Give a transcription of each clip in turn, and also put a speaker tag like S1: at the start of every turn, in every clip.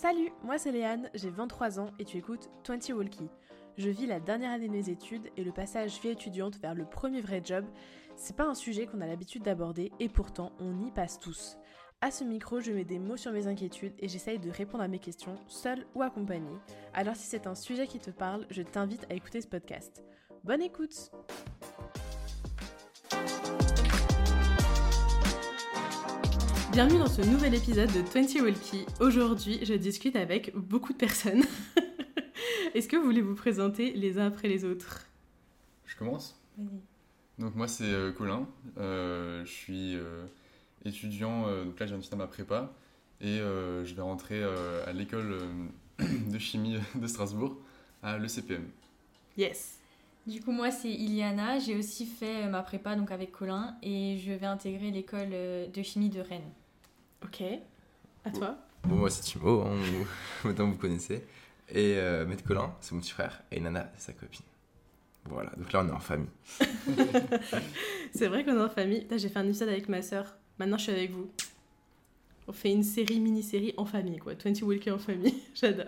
S1: Salut, moi c'est Léane, j'ai 23 ans et tu écoutes 20 Walkie. Je vis la dernière année de mes études et le passage vie étudiante vers le premier vrai job, c'est pas un sujet qu'on a l'habitude d'aborder et pourtant on y passe tous. À ce micro, je mets des mots sur mes inquiétudes et j'essaye de répondre à mes questions, seule ou accompagnée. Alors si c'est un sujet qui te parle, je t'invite à écouter ce podcast. Bonne écoute Bienvenue dans ce nouvel épisode de 20 Walkie. Aujourd'hui, je discute avec beaucoup de personnes. Est-ce que vous voulez vous présenter les uns après les autres?
S2: Je commence? Donc moi c'est euh, Colin, Euh, je suis euh, étudiant, euh, donc là j'ai un petit à ma prépa et euh, je vais rentrer euh, à l'école euh, de chimie de Strasbourg, à l'ECPM.
S1: Yes.
S3: Du coup, moi, c'est Iliana. J'ai aussi fait ma prépa donc avec Colin et je vais intégrer l'école de chimie de Rennes.
S1: Ok. À toi
S4: Bon, moi c'est Timo, hein, vous, maintenant vous connaissez. Et euh, Maître Colin, c'est mon petit frère. Et Nana, c'est sa copine. Voilà, donc là on est en famille.
S1: C'est vrai qu'on est en famille. J'ai fait un épisode avec ma sœur. Maintenant, je suis avec vous. On fait une série, mini-série en famille, quoi. 20 Walkie en famille. J'adore.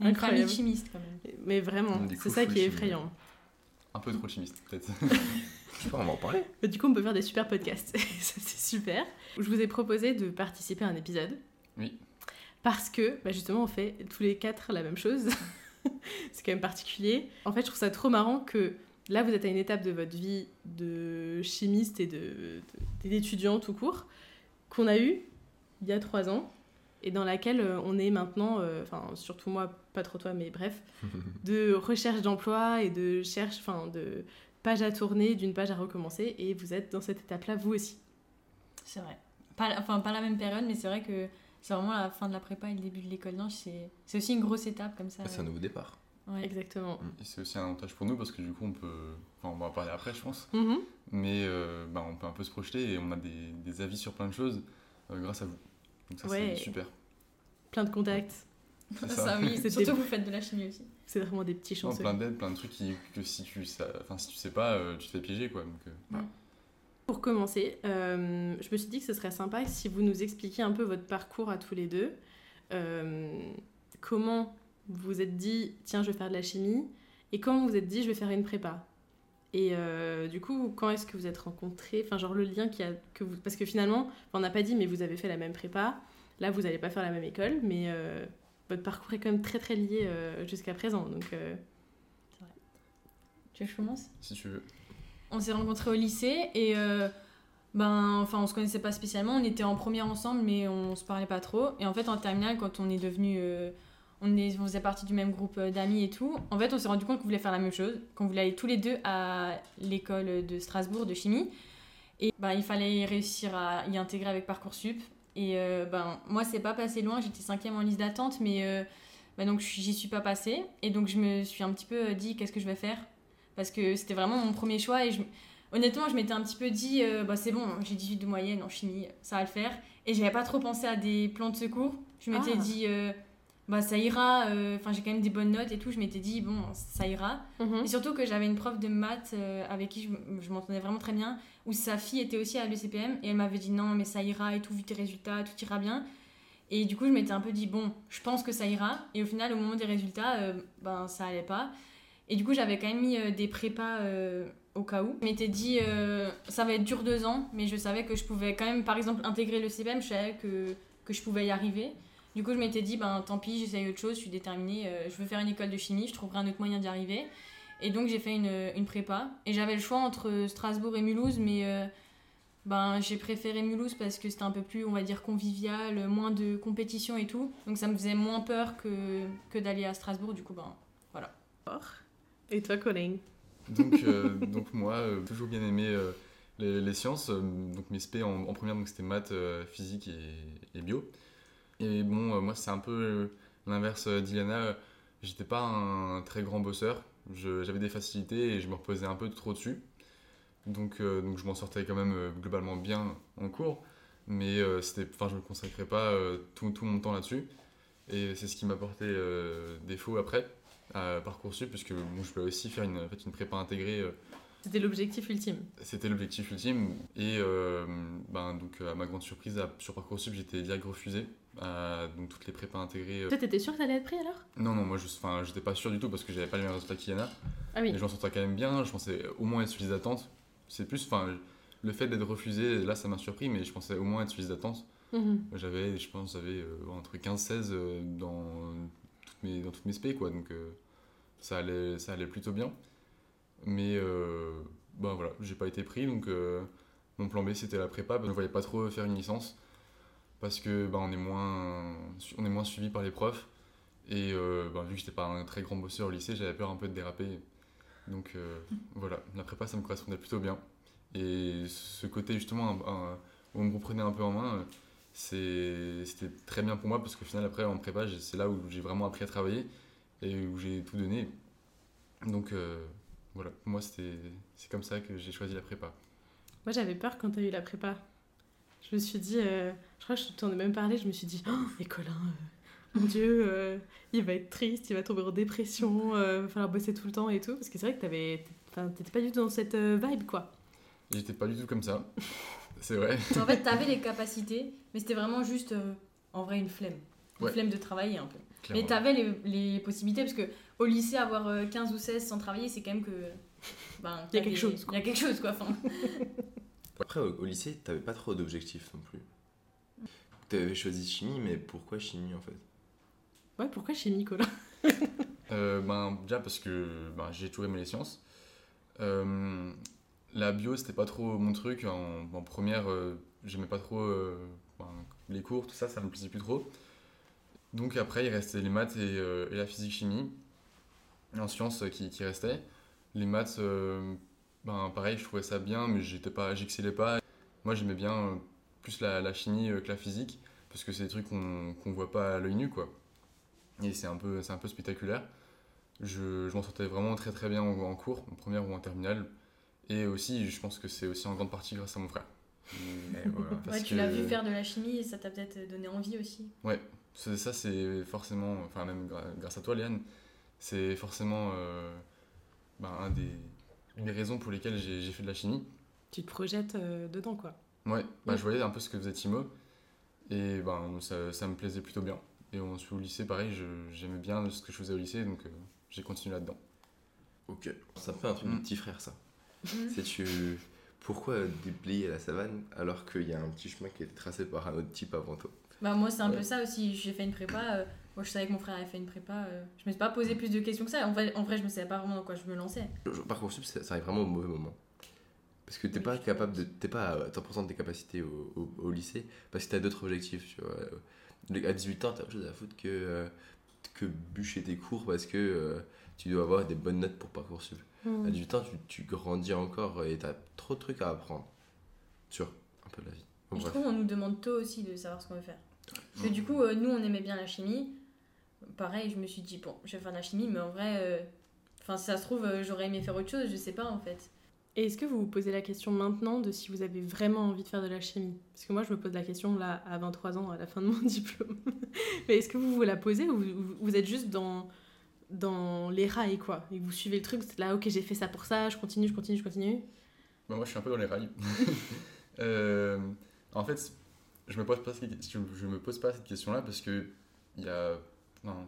S3: Une
S1: Incroyable.
S3: famille chimiste quand même.
S1: Mais vraiment, c'est ça qui est effrayant.
S2: Un peu trop chimiste peut-être.
S4: Je sais pas, on va en parler.
S1: Du coup, on peut faire des super podcasts. ça, c'est super. Je vous ai proposé de participer à un épisode.
S2: Oui.
S1: Parce que, bah, justement, on fait tous les quatre la même chose. c'est quand même particulier. En fait, je trouve ça trop marrant que là, vous êtes à une étape de votre vie de chimiste et de- de- d'étudiant tout court qu'on a eu il y a trois ans et dans laquelle euh, on est maintenant, euh, enfin, surtout moi, pas trop toi, mais bref, de recherche d'emploi et de cherche, enfin, de page à tourner, d'une page à recommencer. Et vous êtes dans cette étape-là, vous aussi.
S3: C'est vrai. Pas, la- enfin, pas la même période, mais c'est vrai que c'est vraiment la fin de la prépa et le début de l'école d'ange. C'est c'est aussi une grosse étape comme ça.
S4: C'est un nouveau départ.
S3: Ouais.
S1: Exactement.
S2: Et c'est aussi un avantage pour nous parce que du coup on peut, enfin on va en parler après je pense,
S1: Mhm.
S2: mais euh, bah, on peut un peu se projeter et on a des, des avis sur plein de choses euh, grâce à vous. Donc ça
S1: Ouais.
S2: c'est super.
S1: Plein de contacts.
S2: C'est
S3: Ça,
S2: ça.
S3: oui, surtout vous faites de la chimie aussi.
S1: C'est vraiment des petits
S2: Non,
S1: chanceux.
S2: plein d'aides, plein de trucs qui, que si tu, enfin, si tu sais pas, euh, tu te fais piéger quoi. Donc, euh,
S1: Pour commencer, euh, je me suis dit que ce serait sympa si vous nous expliquiez un peu votre parcours à tous les deux. Comment vous vous êtes dit, tiens, je vais faire de la chimie, et comment vous vous êtes dit, je vais faire une prépa. Et euh, du coup, quand est-ce que vous êtes rencontrés? Enfin, genre le lien a que vous, parce que finalement, on n'a pas dit, mais vous avez fait la même prépa. Là, vous n'allez pas faire la même école, mais euh, votre parcours est quand même très très lié euh, jusqu'à présent. Donc, euh,
S3: Tu veux que je commence?
S2: Si tu veux.
S3: On s'est rencontrés au lycée et euh, ben enfin on se connaissait pas spécialement, on était en première ensemble mais on se parlait pas trop. Et en fait en terminale quand on est devenu euh, on, est, on faisait partie du même groupe d'amis et tout, en fait on s'est rendu compte qu'on voulait faire la même chose, qu'on voulait aller tous les deux à l'école de Strasbourg de chimie. Et ben il fallait réussir à y intégrer avec Parcoursup et euh, ben moi c'est pas passé loin, j'étais cinquième en liste d'attente mais euh, ben, donc j'y suis pas passée. Et donc je me suis un petit peu dit qu'est-ce que je vais faire? Parce que c'était vraiment mon premier choix et je, honnêtement je m'étais un petit peu dit euh, bah c'est bon j'ai 18 de moyenne en chimie ça va le faire. Et j'avais pas trop pensé à des plans de secours. Je m'étais
S1: Ah.
S3: dit euh, bah ça ira euh, enfin j'ai quand même des bonnes notes et tout je m'étais dit bon ça ira
S1: mhm.
S3: et surtout que j'avais une prof de maths euh, avec qui je, m'entendais vraiment très bien où sa fille était aussi à l'ECPM et elle m'avait dit non mais ça ira et tout vu tes résultats tout ira bien et du coup je m'étais un peu dit bon je pense que ça ira et au final au moment des résultats euh, ben ça allait pas et du coup, j'avais quand même mis des prépas au cas où. Je m'étais dit, euh, ça va être dur deux ans, mais je savais que je pouvais quand même, par exemple, intégrer le CPM, je savais que, que je pouvais y arriver. Du coup, je m'étais dit, ben tant pis, j'essaye autre chose, je suis déterminée, euh, je veux faire une école de chimie, je trouverai un autre moyen d'y arriver. Et donc, j'ai fait une, une prépa. Et j'avais le choix entre Strasbourg et Mulhouse, mais euh, ben, j'ai préféré Mulhouse parce que c'était un peu plus, on va dire, convivial, moins de compétition et tout. Donc, ça me faisait moins peur que, que d'aller à Strasbourg. Du coup, ben,
S1: Et toi, Colin?
S2: Donc, euh, donc moi, euh, toujours bien aimé euh, les, les sciences. euh, donc mes spé en, en première, donc c'était maths, euh, physique et, et bio. Et bon, euh, moi c'est un peu euh, l'inverse euh, d'Iliana. J'étais pas un très grand bosseur. J'avais des facilités et je me reposais un peu trop dessus. Donc, donc je m'en sortais quand même globalement bien en cours. Mais euh, je ne consacrais pas tout, tout mon temps là-dessus. Et c'est ce qui m'a porté défaut après à Parcoursup, puisque bon, je voulais aussi faire une, en fait, une prépa intégrée. Euh,
S1: C'était l'objectif ultime.
S2: c'était l'objectif ultime. Et euh, ben, donc, à ma grande surprise, à- sur Parcoursup, j'étais direct refusé à donc, toutes les prépas intégrées. euh.
S1: Toi, t'étais sûr que t'allais être pris alors?
S2: Non, non, moi, je j'étais pas sûr du tout parce que j'avais pas les mêmes résultats qu'Yana.
S1: Ah oui.
S2: Mais je m'en sortais quand même bien, je pensais au moins être sur liste d'attente. C'est plus, enfin, le fait d'être refusé, là, ça m'a surpris, mais je pensais au moins être sur liste d'attente.
S1: Mhm.
S2: J'avais, je pense, j'avais euh, entre 15-16 euh, dans, toutes mes, dans toutes mes spé, quoi. Donc, euh, ça, allait, ça allait plutôt bien. Mais, bah voilà, j'ai pas été pris, donc euh, mon plan B, c'était la prépa. Je ne voyais pas trop faire une licence parce que bah, on, est moins, on est moins suivi par les profs. Et euh, bah, vu que j'étais pas un très grand bosseur au lycée, j'avais peur un peu de déraper. Donc euh, voilà, la prépa, ça me correspondait plutôt bien. Et ce côté, justement, où on me reprenait un peu en main, c'était très bien pour moi parce qu'au final, après, en prépa, c'est là où j'ai vraiment appris à travailler et où j'ai tout donné. Donc euh, voilà, pour moi, c'était- c'est comme ça que j'ai choisi la prépa.
S1: Moi, j'avais peur quand t'as eu la prépa. Je me suis dit, euh, je crois que je t'en ai même parlé, je me suis dit, oh, mais Colin, euh, mon Dieu, euh, il va être triste, il va tomber en dépression, euh, va falloir bosser tout le temps et tout. Parce que c'est vrai que t'avais, enfin, t'étais pas du tout dans cette euh, vibe, quoi.
S2: J'étais pas du tout comme ça, c'est vrai.
S3: En fait, t'avais les capacités, mais c'était vraiment juste, euh, en vrai, une flemme. Une
S2: Ouais.
S3: flemme de travailler un peu.
S2: Clairement.
S3: Mais t'avais les, les possibilités, parce que au lycée, avoir euh, 15 ou 16 sans travailler, c'est quand même que. Ben,
S1: Il y a quelque
S3: des-
S1: chose,
S3: Il y a quelque chose, quoi. Enfin,
S4: Après, au, au lycée, t'avais pas trop d'objectifs non plus. T'avais choisi chimie, mais pourquoi chimie en fait?
S1: Ouais, pourquoi chimie, Colin
S2: Euh, ben, déjà parce que ben, j'ai toujours aimé les sciences. Euh, la bio, c'était pas trop mon truc. En, en première, euh, j'aimais pas trop euh, ben, les cours, tout ça, ça me plaisait plus trop. Donc après, il restait les maths et, euh, et la physique-chimie en sciences euh, qui, qui restaient. Les maths, euh, ben, pareil, je trouvais ça bien, mais j'étais pas, j'excellais pas. Moi, j'aimais bien euh, plus la, la chimie euh, que la physique, parce que c'est des trucs qu'on qu'on voit pas à l'œil nu, quoi. Et c'est un peu, c'est un peu spectaculaire. Je, je m'en sortais vraiment très très bien en, en cours, en première ou en terminale. Et aussi, je pense que c'est aussi en grande partie grâce à mon frère.
S4: Et voilà.
S2: Parce
S3: ouais, tu l'as
S2: que-
S3: vu faire de la chimie et ça t'a peut-être donné envie aussi.
S2: C'est- Ça, c'est forcément, enfin même grâce à toi, Léane, c'est forcément euh, ben, un des, une des raisons pour lesquelles j'ai j'ai fait de la chimie.
S1: Tu te projettes euh, dedans, quoi.
S2: Ouais, bah,
S1: Mm.
S2: je voyais un peu ce que faisait Timo, et ben, ça, ça me plaisait plutôt bien. Et ensuite au lycée, pareil, je- j'aimais bien ce que je faisais au lycée, donc euh, j'ai continué là-dedans.
S4: Ok. Un peu un truc
S2: Mm.
S4: de petit frère ça.
S3: Mhm.
S4: C'est tu. Pourquoi déblayer la savane alors qu'il y a un petit chemin qui a été tracé par un autre type avant toi?
S3: Bah, moi, c'est un peu ça aussi. J'ai fait une prépa. euh, moi, je savais que mon frère avait fait une prépa. euh, je me suis pas posé plus de questions que ça. En vrai, en vrai je me savais pas vraiment dans quoi je me lançais.
S4: Parcoursup, ça, ça arrive vraiment au mauvais moment. Parce que t'es pas capable de. T'es pas à 100% de tes capacités au, au- au lycée parce que t'as d'autres objectifs, tu vois. Le- À 18 ans, t'as autre chose à foutre que, euh, que bûcher tes cours parce que euh, tu dois avoir des bonnes notes pour Parcoursup.
S1: Hmm.
S4: À 18 ans, tu, tu grandis encore et t'as trop de trucs à apprendre sur un peu la vie. Bon,
S3: Et je
S4: bref.
S3: trouve on nous demande tôt aussi de savoir ce qu'on veut faire. Parce que du coup, euh, nous, on aimait bien la chimie. Pareil, je me suis dit, bon, je vais faire de la chimie, mais en vrai, euh, enfin, si ça se trouve, euh, j'aurais aimé faire autre chose, je sais pas en fait.
S1: Et est-ce que vous vous posez la question maintenant de si vous avez vraiment envie de faire de la chimie? Parce que moi, je me pose la question là, à 23 ans, à la fin de mon diplôme. Mais est-ce que vous vous la posez ou vous, vous êtes juste dans, dans les rails, quoi? Et vous suivez le truc, c'est là, ok, j'ai fait ça pour ça, je continue, je continue, je continue
S2: Bah, moi, je suis un peu dans les rails. Euh, en fait, je me pose pas, cette- je, je me pose pas cette question-là parce que il y a, enfin,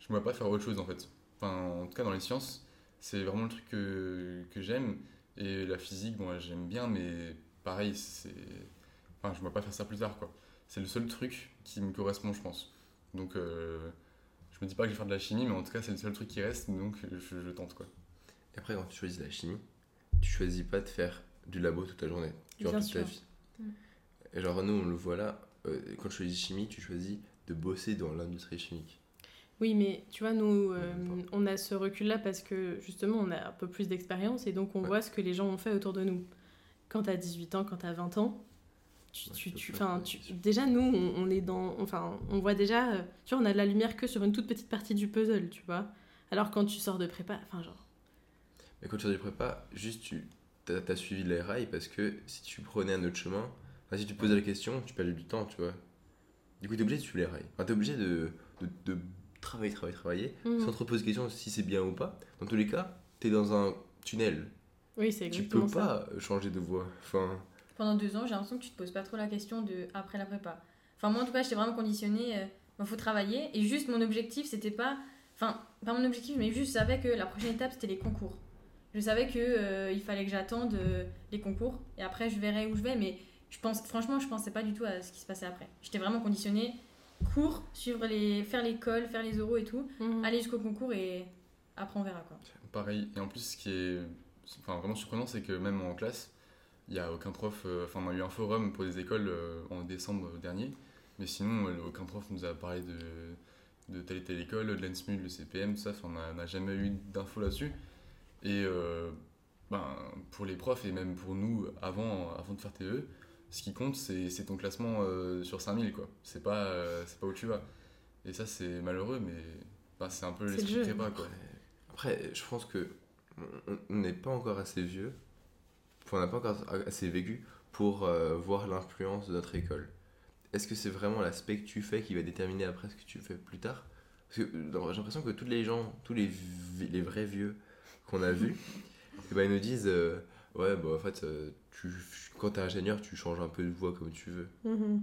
S2: je me vois pas faire autre chose en fait. Enfin, en tout cas, dans les sciences, c'est vraiment le truc que, que j'aime. Et la physique, bon, j'aime bien, mais pareil, c'est, enfin, je me vois pas faire ça plus tard, quoi. C'est le seul truc qui me correspond, je pense. Donc, euh, je me dis pas que je vais faire de la chimie, mais en tout cas, c'est le seul truc qui reste, donc je, je tente, quoi.
S4: Et après, quand tu choisis la chimie, tu choisis pas de faire du labo toute la journée,
S1: Bien
S4: toute ta vie. Et genre, nous, on le voit là, euh, quand tu choisis chimie, tu choisis de bosser dans l'industrie chimique.
S1: Oui, mais tu vois, nous, euh, on a ce recul-là parce que justement, on a un peu plus d'expérience et donc on
S4: Ouais.
S1: voit ce que les gens ont fait autour de nous. Quand t'as 18 ans, quand t'as 20 ans, tu,
S4: Ouais,
S1: tu, déjà, nous, on, on est dans. Enfin, on voit déjà. euh, Tu vois, on a de la lumière que sur une toute petite partie du puzzle, tu vois. Alors quand tu sors de prépa, enfin, genre.
S4: Mais quand tu sors du prépa, juste tu as, as suivi les rails parce que si tu prenais un autre chemin, enfin, si tu te posais la question, tu perdais du temps, tu vois. Du coup, t'es obligé de suivre les rails. Enfin, t'es obligé de, de, de travailler, travailler, travailler,
S1: Mhm.
S4: sans te poser question si c'est bien ou pas. Dans tous les cas, t'es dans un tunnel.
S1: Oui, c'est
S4: Tu
S1: exactement
S4: peux
S1: ça.
S4: pas changer de voie. Enfin,
S3: Pendant deux ans, j'ai l'impression que tu te poses pas trop la question de après la prépa. Enfin, moi en tout cas, j'étais vraiment conditionnée. Il bah, faut travailler. Et juste, mon objectif, c'était pas. Enfin, pas mon objectif, mais juste, je savais que la prochaine étape, c'était les concours. Je savais que euh, il fallait que j'attende euh, les concours. Et après, je verrais où je vais. Mais je pense, franchement, je pensais pas du tout à ce qui se passait après. J'étais vraiment conditionnée. Cours, suivre les, faire l'école, faire les oraux et tout.
S1: Mhm.
S3: Aller jusqu'au concours et après, on verra quoi.
S2: Pareil. Et en plus, ce qui est enfin, vraiment surprenant, c'est que même en classe, il n'y a aucun prof. euh, Enfin, on a eu un forum pour les écoles euh, en décembre dernier. Mais sinon, euh, aucun prof nous a parlé de, de telle et telle école, de l'ENSMUD, le CPM, tout ça. Enfin, on n'a- n'a jamais eu d'infos là-dessus. Et euh, ben, pour les profs et même pour nous, avant, avant de faire TE, ce qui compte, c'est ton classement euh, sur 5000. quoi. C'est pas, euh, c'est pas où tu vas. Et ça, c'est malheureux, mais ben, c'est un peu
S1: le
S2: l'esprit
S1: jeu.
S2: prépa. Quoi.
S4: Après, je pense que on- n'est pas encore assez vieux, on n'a pas encore assez vécu pour euh, voir l'influence de notre école. Est-ce que c'est vraiment l'aspect que tu fais qui va déterminer après ce que tu fais plus tard? Parce que j'ai l'impression que tous les gens, tous les, les vrais vieux qu'on a vus, eh ben, ils nous disent euh, Ouais, bah, en fait, euh, tu, quand t'es ingénieur, tu changes un peu de voie comme tu veux.
S1: Mhm.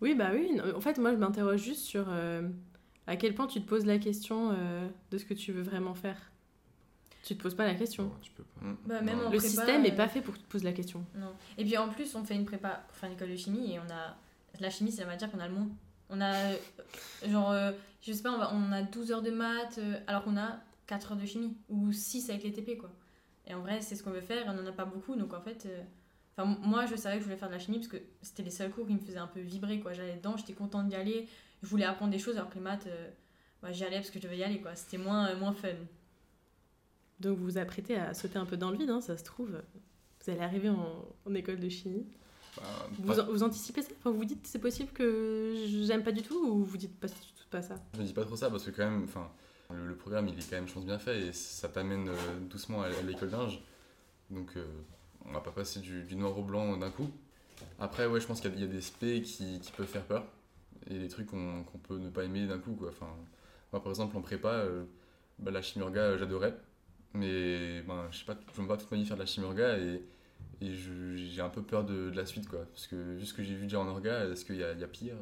S1: Oui, bah oui. En fait, moi, je m'interroge juste sur euh, à quel point tu te poses la question euh, de ce que tu veux vraiment faire. Tu te poses pas la question.
S4: Non, tu peux pas.
S3: Bah, même
S2: Non.
S3: en
S1: Le
S3: prépa,
S1: système est
S3: euh,
S1: pas fait pour que tu te poses la question.
S3: Non. Et puis en plus, on fait une prépa pour faire une école de chimie et on a. La chimie, c'est la matière qu'on a le moins. On a. Genre, euh, je sais pas, on, va- on a 12 heures de maths euh, alors qu'on a 4 heures de chimie. Ou 6 avec les TP, quoi. Et en vrai, c'est ce qu'on veut faire et on en a pas beaucoup. Donc en fait. euh, Enfin, moi, je savais que je voulais faire de la chimie parce que c'était les seuls cours qui me faisaient un peu vibrer, quoi. J'allais dedans, j'étais contente d'y aller. Je voulais apprendre des choses alors que les maths, euh, bah, j'y allais parce que je devais y aller, quoi. C'était moins, euh, moins fun.
S1: Donc vous vous apprêtez à sauter un peu dans le vide, hein, ça se trouve. Vous allez arriver en, en école de chimie.
S2: Ben,
S1: Vous,
S2: pas-
S1: vous anticipez ça? Enfin, Vous vous dites c'est possible que j'aime pas du tout ou vous dites pas, pas ça?
S2: Je me dis pas trop ça parce que quand même, enfin, le, programme il est quand même, je pense, bien fait et ça t'amène euh, doucement à, l'école d'Inge. Donc euh, on va pas passer du, du noir au blanc d'un coup. Après, ouais, je pense qu'il y, a- des spé qui, qui peuvent faire peur et des trucs qu'on peut ne pas aimer d'un coup. Enfin, moi par exemple en prépa, euh, bah, la chimurga j'adorais, mais ben, je sais pas, je me vois toute ma faire de la chimurga et, et j'ai un peu peur de, la suite quoi. Parce que vu ce que j'ai vu déjà en orga, est-ce qu'il y, a- pire?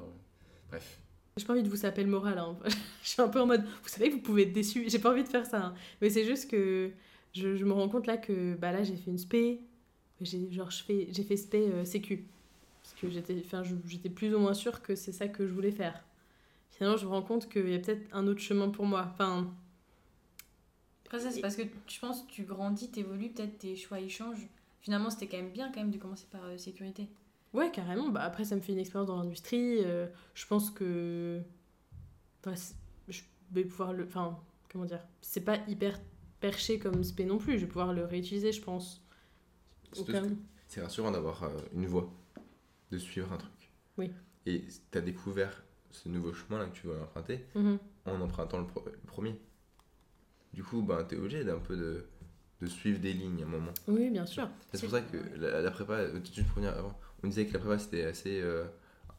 S2: Bref.
S1: J'ai pas envie de vous saper le moral. hein. je suis un peu en mode, vous savez que vous pouvez être déçu. J'ai pas envie de faire ça. hein. Mais c'est juste que je, je me rends compte là que bah là j'ai fait une spé. J'ai genre je fais j'ai fait spé euh, sécu parce que j'étais enfin j'étais plus ou moins sûre que c'est ça que je voulais faire. Finalement je me rends compte qu'il y a peut-être un autre chemin pour moi. Enfin
S3: Après ça, c'est parce que je pense que tu grandis, t'évolues, peut-être tes choix ils changent. Finalement, c'était quand même bien quand même de commencer par euh, sécurité.
S1: Ouais carrément. Bah après ça me fait une expérience dans l'industrie. euh, je pense que enfin, je vais pouvoir le enfin comment dire c'est pas hyper perché comme spé non plus. Je vais pouvoir le réutiliser je pense.
S4: C'est rassurant d'avoir euh, une voie, de suivre un truc.
S1: Oui.
S4: Et tu as découvert ce nouveau chemin là que tu vas emprunter
S1: Mhm.
S4: en empruntant le, pro- le premier. Du coup, ben, tu es obligé d'un peu de, de suivre des lignes à un moment.
S1: Oui, bien sûr.
S4: C'est pour ça que la, la prépa, tout de suite avant, on disait que la prépa c'était assez euh,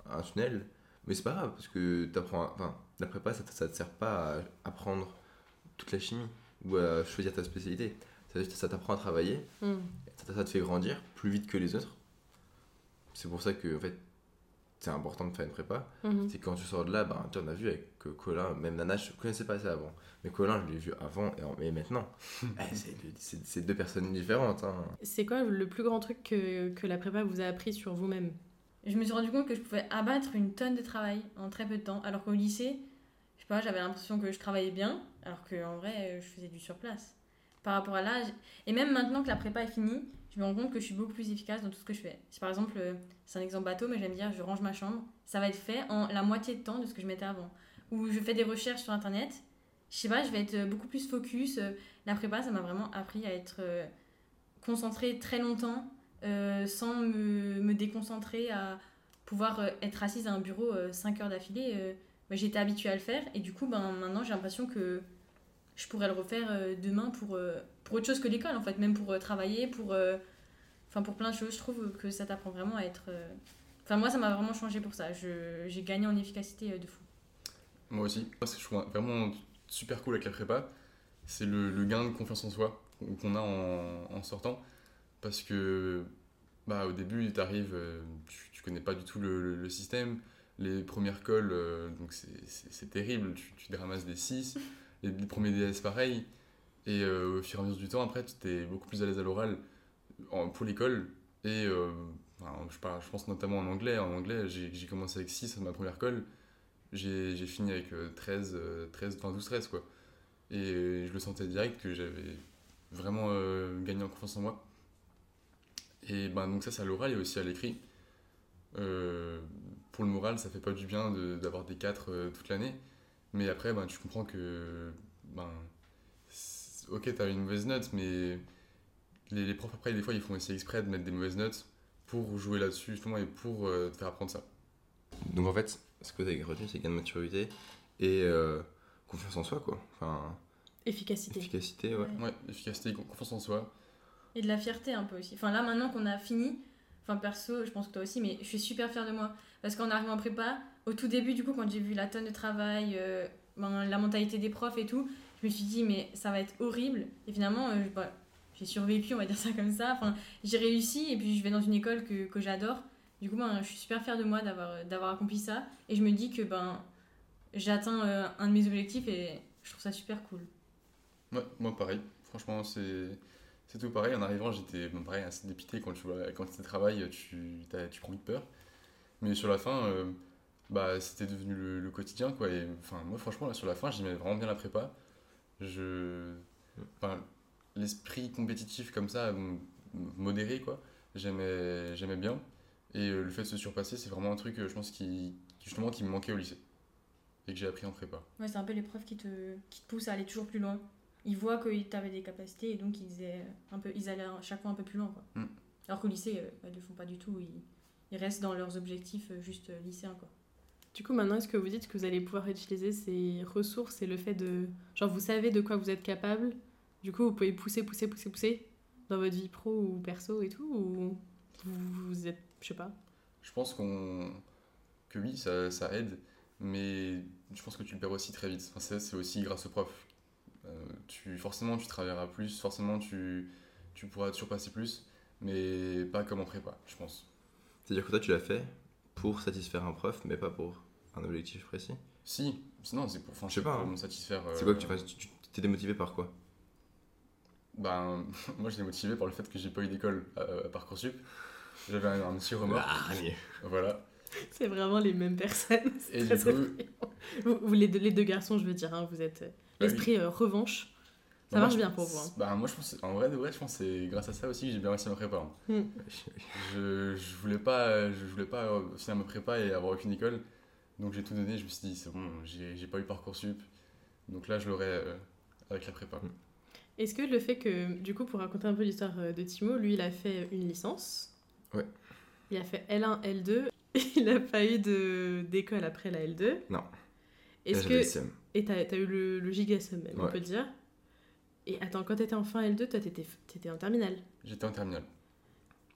S4: un tunnel, mais c'est pas grave parce que t'apprends, enfin, la prépa ça, ça te sert pas à apprendre toute la chimie ou à choisir ta spécialité. Ça, ça t'apprend à travailler,
S1: Mhm.
S4: ça, ça te fait grandir plus vite que les autres. C'est pour ça que en fait, c'est important de faire une prépa.
S1: Mhm.
S4: C'est que quand tu sors de là, ben, tu en as vu avec euh, Colin, même Nana, je connaissais pas ça avant. Mais Colin, je l'ai vu avant et, en- et maintenant. Eh, c'est deux- personnes différentes. hein.
S1: C'est quoi le plus grand truc que, que la prépa vous a appris sur vous-même
S3: Je me suis rendu compte que je pouvais abattre une tonne de travail en très peu de temps, alors qu'au lycée, je sais pas, j'avais l'impression que je travaillais bien, alors qu'en vrai, je faisais du surplace. Par rapport à l'âge, et même maintenant que la prépa est finie, je me rends compte que je suis beaucoup plus efficace dans tout ce que je fais. Si par exemple, euh, c'est un exemple bateau, mais j'aime dire, je range ma chambre, ça va être fait en la moitié de temps de ce que je mettais avant. Ou je fais des recherches sur internet, je sais pas, je vais être euh, beaucoup plus focus. euh, La prépa, ça m'a vraiment appris à être concentrée très longtemps sans me, me déconcentrer, à pouvoir être assise à un bureau 5 heures d'affilée. bah, J'étais habituée à le faire et du coup, ben, maintenant j'ai l'impression que je pourrais le refaire euh, demain pour, euh, pour autre chose que l'école, en fait, même pour euh, travailler, pour, enfin, pour plein de choses. Je trouve que ça t'apprend vraiment à être. Enfin, moi, ça m'a vraiment changé pour ça. J'ai gagné en efficacité de fou.
S2: Moi aussi. Moi, ce que je trouve vraiment super cool avec la prépa, c'est le, le gain de confiance en soi qu'on a en, en sortant. Parce que bah, au début, arrives, tu, tu connais pas du tout le, le- système. Les premières colles, donc c'est terrible, tu, tu te ramasses des 6. Les, premiers DS, pareil. Et euh, au fur et à mesure du temps, après, tu étais beaucoup plus à l'aise à l'oral pour l'école. Et euh, je, pense notamment en anglais. En anglais, j'ai commencé avec 6 à ma première colle. J'ai fini avec euh, 13, euh, 13, enfin 12-13 quoi. Et je le sentais direct que j'avais vraiment gagné en confiance en moi. Et ben, donc ça, c'est à l'oral et aussi à l'écrit. Pour le moral, ça fait pas du bien d'avoir des 4 euh, toute l'année. Mais après, ben, tu comprends que. Ben, ok, t'as une mauvaise note, mais les, les profs, après, des fois, ils font essayer exprès de mettre des mauvaises notes pour jouer là-dessus, justement, et pour euh, te faire apprendre ça.
S4: Donc en fait, ce que tu as retenu, c'est gain de maturité et euh, confiance en soi, quoi. Enfin,
S1: Efficacité.
S4: efficacité, ouais.
S3: Ouais.
S2: Ouais, efficacité, confiance en soi.
S3: Et de la fierté un peu aussi. Enfin là maintenant qu'on a fini, enfin perso, je pense que toi aussi, mais je suis super fière de moi. Parce qu'en arrivant en prépa, au tout début du coup quand j'ai vu la tonne de travail, euh, ben, la mentalité des profs et tout, je me suis dit mais ça va être horrible. Et finalement, euh, bah, j'ai survécu, on va dire ça comme ça. Enfin, j'ai réussi et puis je vais dans une école que, que j'adore. Du coup, ben, je suis super fière de moi d'avoir d'avoir accompli ça. Et je me dis que ben, j'ai atteint euh, un de mes objectifs et je trouve ça super cool.
S2: Ouais, moi pareil. Franchement, c'est c'est tout pareil. En arrivant, j'étais pareil, assez dépité quand tu vois quand tu travailles, tu tu prends vite peur. Mais sur la fin, euh, bah c'était devenu le, le quotidien quoi. Et enfin moi franchement là sur la fin, j'aimais vraiment bien la prépa. Je enfin l'esprit compétitif comme ça, modéré quoi. J'aimais j'aimais bien. Et euh, le fait de se surpasser, c'est vraiment un truc, euh, je pense, qui justement qui me manquait au lycée et que j'ai appris en prépa.
S3: Ouais, c'est un peu profs qui te, qui te poussent à aller toujours plus loin. Ils voient que tu avais des capacités et donc ils, un peu, ils allaient chaque fois un peu plus loin. Quoi.
S2: Mm.
S3: Alors qu'au lycée, euh, bah, ils le font pas du tout. Ils, ils restent dans leurs objectifs juste lycéens. Quoi.
S1: Du coup, maintenant, est-ce que vous dites que vous allez pouvoir utiliser ces ressources et le fait de. Genre, vous savez de quoi vous êtes capable, du coup, vous pouvez pousser, pousser, pousser, pousser dans votre vie pro ou perso et tout Ou vous, vous êtes. Je sais pas?
S2: Je pense qu'on que oui, ça, ça aide, mais je pense que tu le perds aussi très vite. Enfin, c'est c'est aussi grâce au prof. Euh, tu, forcément, tu travailleras plus, forcément, tu, tu pourras te surpasser plus, mais pas comme en prépa, je pense.
S4: C'est-à-dire que toi, tu l'as fait pour satisfaire un prof, mais pas pour un objectif précis.
S2: Si, sinon, c'est pour, enfin,
S4: Je sais
S2: c'est
S4: pas,
S2: pour
S4: hein.
S2: me satisfaire.
S4: C'est
S2: euh,
S4: quoi que tu fasses? Tu t'es démotivé par quoi?
S2: Ben, moi, je l'ai motivé par le fait que j'ai pas eu d'école à, à Parcoursup. J'avais un, un petit remords.
S4: Ah,
S2: Voilà.
S1: C'est vraiment les mêmes personnes. C'est
S2: Et
S1: très
S2: du coup-
S1: vous, vous, les, deux, les deux garçons, je veux dire, hein, vous êtes. euh,
S2: Bah oui.
S1: L'esprit euh, revanche. Ça
S2: Moi,
S1: marche bien pour vous. hein.
S2: Bah, moi, je pense, en vrai, de vrai, je pense que c'est grâce à ça aussi que j'ai bien réussi ma prépa. hein. Je, je voulais pas, je voulais pas euh, finir ma prépa et avoir aucune école. Donc j'ai tout donné, je me suis dit, c'est bon, j'ai j'ai pas eu Parcoursup. Donc là, je l'aurai euh, avec la prépa.
S1: Est-ce que le fait que, du coup, pour raconter un peu l'histoire euh, de Timo, lui, il a fait une licence.
S4: Ouais.
S1: Il a fait L1, L2. Il n'a pas eu de- d'école après la L2.
S4: Non.
S1: Est-ce que. Et t'as as eu le, le gigasum même, on peut dire. Et attends, quand t'étais en fin L2, toi, t'étais étais en terminale.
S2: J'étais en terminale.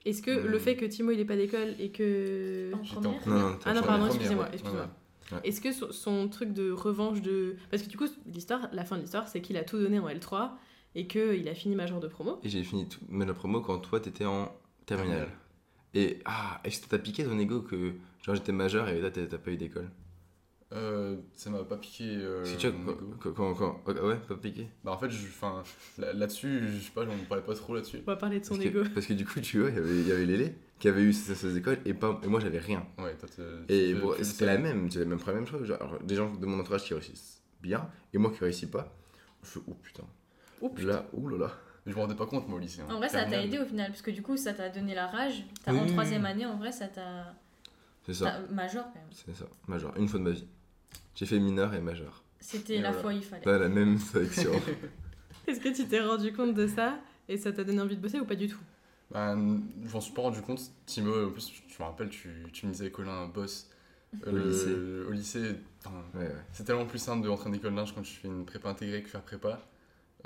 S1: Est-ce que
S4: Hmm.
S1: le fait que Timo, il ait pas d'école et que.
S3: En première
S4: Non, non,
S1: Ah non,
S4: t'as-
S1: pardon, excusez-moi, excusez-moi.
S4: Ouais, ouais.
S1: Est-ce que son, son truc de revanche de... Parce que du coup, l'histoire, la fin de l'histoire, c'est qu'il a tout donné en L3 et qu'il a fini major de promo.
S4: Et j'ai fini tout, mais la promo quand toi t'étais en terminale. Et ah, est-ce que t'as piqué ton ego que genre j'étais majeur et là t'as pas eu d'école
S2: Euh, ça m'a pas piqué. euh,
S4: Si tu
S2: mon
S4: quand, quand, quand- quand- ah ouais, pas piqué.
S2: Bah, en fait, je- enfin, là- là-dessus, je sais pas, j'en parlais pas trop là-dessus.
S1: On va parler de son
S4: Parce que,
S1: ego.
S4: parce que du coup, tu vois, il y avait, il y avait Lélé qui avait eu ses, ses écoles et, pas, et moi j'avais rien.
S2: Ouais, toi,
S4: Et bon, c'était la même, j'avais même pas la même chose. Genre, alors, des gens de mon entourage qui réussissent bien et moi qui réussis pas. Je fais, oh putain.
S1: Oh, putain.
S4: Là, ouh là là.
S2: Je me rendais pas compte, moi, au lycée. hein.
S3: En vrai, ça t'a aidé au final, parce que du coup, ça t'a donné la rage. T'as-
S4: Oui,
S3: en troisième année, en vrai, ça t'a.
S4: C'est ça,
S3: Major quand même.
S4: c'est ça. Major, une fois de ma vie. J'ai fait mineur et major.
S3: C'était la
S2: voilà.
S3: fois où il fallait.
S4: Dans la même sélection.
S1: Est-ce que tu t'es rendu compte de ça et ça t'a donné envie de bosser ou pas du tout?
S2: Bah, je m'en suis pas rendu compte. Timo, en plus, je me rappelle, tu, tu me disais, Colin, boss. euh,
S4: Au
S2: le-
S4: lycée.
S2: Au lycée, enfin,
S4: ouais, ouais.
S2: c'est tellement plus simple de rentrer en école d'ingé quand tu fais une prépa intégrée que faire prépa.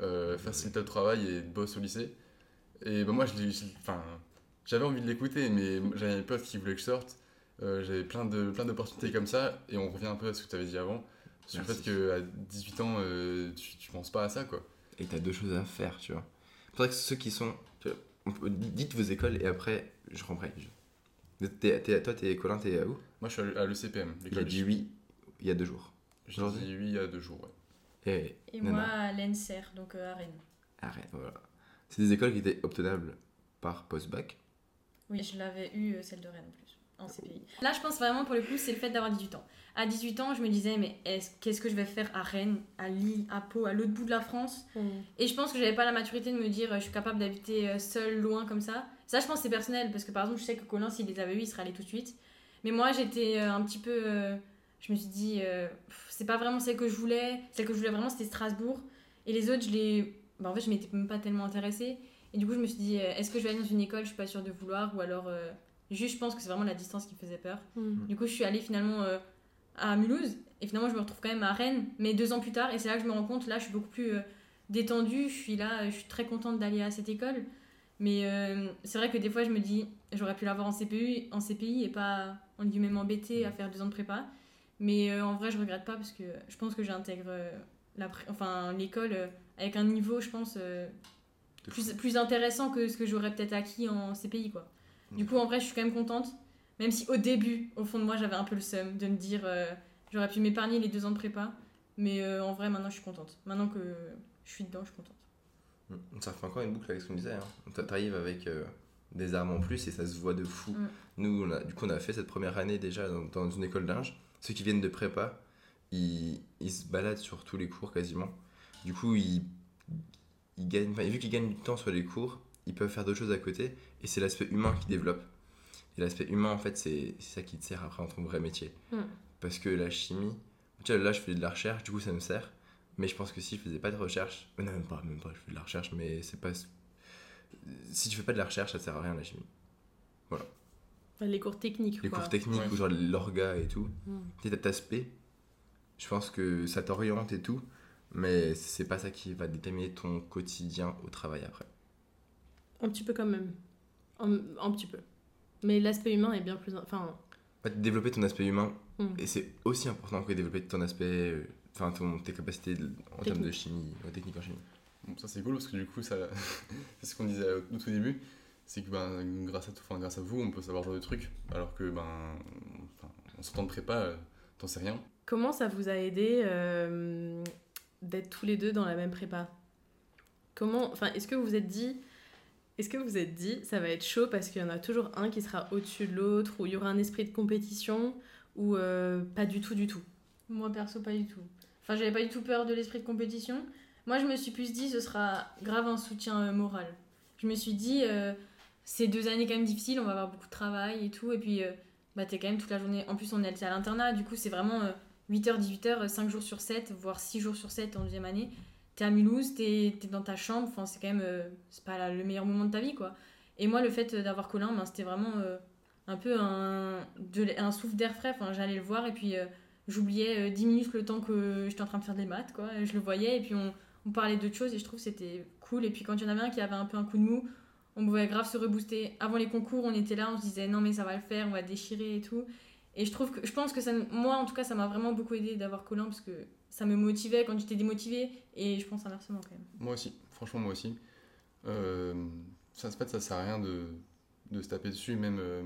S2: Euh, faciliter le travail et boss au lycée. Et bah, moi, j'avais envie de l'écouter, mais j'avais des potes qui voulaient que je sorte. Euh, j'avais plein de plein d'opportunités comme ça. Et on revient un peu à ce que tu avais dit avant. Sur le fait qu'à 18 ans, euh, tu, tu penses pas à ça, quoi.
S4: Et t'as deux choses à faire, tu vois. C'est vrai que ceux qui sont. tu vois, dites vos écoles et après, je. T'es- t'es- toi, t'es Colin, t'es à où?
S2: Moi, je suis à à l'ECPM.
S4: Il a dit oui il y a deux jours.
S2: J'ai
S4: Aujourd'hui
S2: dit oui il y a deux jours, ouais.
S4: Et,
S3: Et
S4: Nana.
S3: moi, à l'ENSER, donc euh, à Rennes.
S4: Arrête, voilà. C'est des écoles qui étaient obtenables par post-bac.
S3: Oui, je l'avais eu, euh, celle de Rennes en CPI. Là, je pense vraiment pour le coup, c'est le fait d'avoir 18 ans. À 18 ans, je me disais, mais est-ce- qu'est-ce que je vais faire à Rennes, à Lille, à Pau, à l'autre bout de la France? Et je pense que j'avais pas la maturité de me dire, euh, je suis capable d'habiter euh, seule, loin comme ça. Ça, je pense, c'est personnel, parce que par exemple, je sais que Colin, s'il les avait eu, il serait allé tout de suite. Mais moi, j'étais euh, un petit peu. je me suis dit, euh, c'est pas vraiment celle que je voulais. Celle que je voulais vraiment, c'était Strasbourg. Et les autres, je les. bah, en fait, je m'étais même pas tellement intéressée. Et du coup, je me suis dit, est-ce que je vais aller dans une école, je suis pas sûre de vouloir, ou alors. euh, juste, je pense que c'est vraiment la distance qui me faisait peur.
S1: Mm.
S3: Du coup, je suis allée finalement euh, à Mulhouse. Et finalement, je me retrouve quand même à Rennes, mais deux ans plus tard. Et c'est là que je me rends compte, là, je suis beaucoup plus euh, détendue. Je suis là, euh, je suis très contente d'aller à cette école. Mais euh, c'est vrai que des fois, je me dis, j'aurais pu l'avoir en CPU, en CPI et pas, en guillemets, m'embêter à faire deux ans de prépa. Mais euh, en vrai, je regrette pas parce que je pense que j'intègre euh, la enfin, l'école euh, avec un niveau, je pense, euh, plus, plus intéressant que ce que j'aurais peut-être acquis en CPI, quoi. Du coup, en vrai, je suis quand même contente. Même si au début, au fond de moi, j'avais un peu le seum de me dire euh, j'aurais pu m'épargner les deux ans de prépa. Mais euh, en vrai, maintenant, je suis contente. Maintenant que je suis dedans, je suis contente.
S4: Mm. Ça refait encore une boucle avec ce qu'on disait. Hein. T'a- T'arrives avec euh, des armes en plus et ça se voit de fou.
S3: Mm.
S4: Nous, on a, du coup, on a fait cette première année déjà dans, dans une école d'linge. Ceux qui viennent de prépa, ils, ils se baladent sur tous les cours quasiment. Du coup, ils, ils gagnent, vu qu'ils gagnent du temps sur les cours, ils peuvent faire d'autres choses à côté et c'est l'aspect humain qui développe. Et l'aspect humain, en fait, c'est ça qui te sert après dans ton vrai métier.
S1: Mm.
S4: Parce que la chimie, tu vois, là, je fais de la recherche, du coup, ça me sert. Mais je pense que si je faisais pas de recherche, euh, non, même pas, même pas, je fais de la recherche, mais c'est pas. Si tu fais pas de la recherche, ça sert à rien la chimie.
S1: Les cours techniques,
S4: Les
S1: quoi.
S4: cours techniques
S2: Ouais.
S4: ou genre l'orga et tout,
S1: Mm.
S4: tu sais, t'as cet aspect, je pense que ça t'oriente et tout, mais c'est pas ça qui va déterminer ton quotidien au travail après.
S1: Un petit peu quand même. Un, un petit peu. Mais l'aspect humain est bien plus. Enfin,
S4: développer ton aspect humain,
S1: Mm.
S4: et c'est aussi important que développer ton aspect, euh, enfin ton, tes capacités de- en termes de
S1: Technique.
S4: chimie, ouais, technique en chimie.
S2: Bon, ça c'est cool parce que du coup, ça, c'est ce qu'on disait au au tout début, c'est que ben, grâce, à, tout- enfin, grâce à vous, on peut savoir de trucs, alors que ben, enfin, en sortant de prépa, euh, t'en sais rien.
S1: comment ça vous a aidé euh, d'être tous les deux dans la même prépa? Comment. Enfin, est-ce que vous vous êtes dit. Est-ce que vous vous êtes dit, ça va être chaud parce qu'il y en a toujours un qui sera au-dessus de l'autre, ou il y aura un esprit de compétition, ou euh, pas du tout, du tout?
S3: Moi, perso, pas du tout. Enfin, j'avais pas du tout peur de l'esprit de compétition. Moi, je me suis plus dit, ce sera grave un soutien euh, moral. Je me suis dit, euh, c'est deux années quand même difficiles, on va avoir beaucoup de travail et tout. Et puis, euh, bah, t'es quand même toute la journée. En plus, on est à l'internat, du coup, c'est vraiment euh, 8h, 18h, 5 jours sur 7, voire 6 jours sur 7 en deuxième année. T'es à Mulhouse, t'es es dans ta chambre, enfin, c'est quand même. euh, c'est pas le meilleur moment de ta vie, quoi. Et moi, le fait euh, d'avoir Colin, ben, c'était vraiment euh, un peu un, un souffle d'air frais. Enfin, j'allais le voir et puis. j'oubliais euh, 10 minutes le temps que j'étais en train de faire des maths, quoi. Je le voyais et puis on, parlait d'autres choses et je trouve c'était cool. Et puis quand il y en avait un qui avait un peu un coup de mou, on pouvait grave se rebooster. Avant les concours, on était là, on se disait non mais ça va le faire, on va déchirer et tout. Et je trouve que, je pense que ça, moi en tout cas, ça m'a vraiment beaucoup aidé d'avoir Colin parce que ça me motivait quand j'étais démotivée et je pense inversement quand même.
S2: Moi aussi, franchement, moi aussi. Euh, ça, en fait, ça sert à rien de, de se taper dessus, même, euh,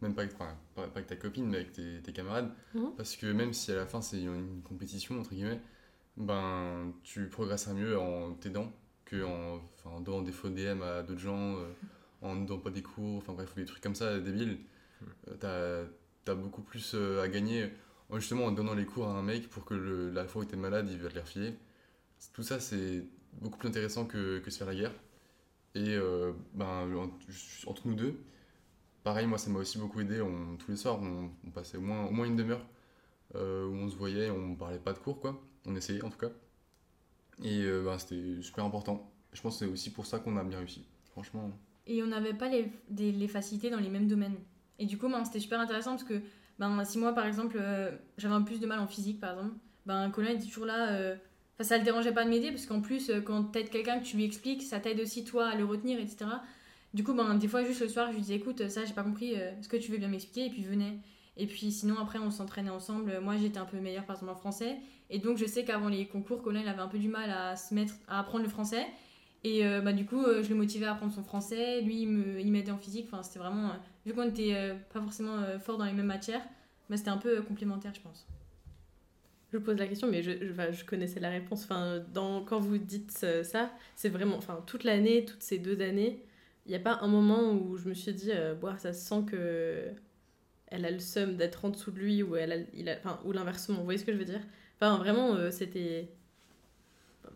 S2: même pas, avec, enfin, pas, avec ta copine, mais avec tes, tes camarades.
S1: Mhm.
S2: Parce que même si à la fin c'est une compétition, entre guillemets, ben, tu progresseras mieux en t'aidant que en, donnant des faux DM à d'autres gens, euh, en ne donnant pas des cours, enfin bref, des trucs comme ça débiles. Euh, t'as as beaucoup plus euh, à gagner en, justement en donnant les cours à un mec pour que le, la fois où t'es malade, il va te les refiler. Tout ça, c'est beaucoup plus intéressant que, que se faire la guerre. Et euh, ben, entre nous deux, pareil, moi ça m'a aussi beaucoup aidé. Tous les soirs, on, passait au moins, une demi-heure euh, où on se voyait, on parlait pas de cours, quoi. On essayait en tout cas. Et ben, c'était super important. Je pense que c'est aussi pour ça qu'on a bien réussi. Franchement.
S3: Et on n'avait pas les facilités dans les mêmes domaines. Et du coup, ben, c'était super intéressant parce que ben, si moi, par exemple, euh, j'avais un plus de mal en physique, par exemple, ben, Colin était toujours là. euh, Enfin, ça le dérangeait pas de m'aider parce qu'en plus, euh, quand t'aides quelqu'un que tu lui expliques, ça t'aide aussi toi à le retenir, etc. Du coup, ben, des fois, juste le soir, je lui disais écoute, ça, j'ai pas compris, euh, est-ce que tu veux bien m'expliquer? Et puis, venait. Et puis, sinon, après, on s'entraînait ensemble. Moi, j'étais un peu meilleure, par exemple, en français. Et donc, je sais qu'avant les concours, Colin, il avait un peu du mal à se mettre, à apprendre le français. Et euh, bah, du coup, euh, je le motivais à apprendre son français. Lui, il m'aidait en physique. Enfin, c'était vraiment. euh, vu qu'on était euh, pas forcément fort dans les mêmes matières, bah, c'était un peu complémentaire, je pense.
S1: Je pose la question, mais je, je, connaissais la réponse. Enfin, dans, quand vous dites ça, c'est vraiment, enfin, toute l'année, toutes ces deux années, il n'y a pas un moment où je me suis dit, Boah, ça se sent que elle a le seum d'être en dessous de lui, ou, elle il a, enfin, ou l'inversement. Vous voyez ce que je veux dire? Enfin, vraiment, c'était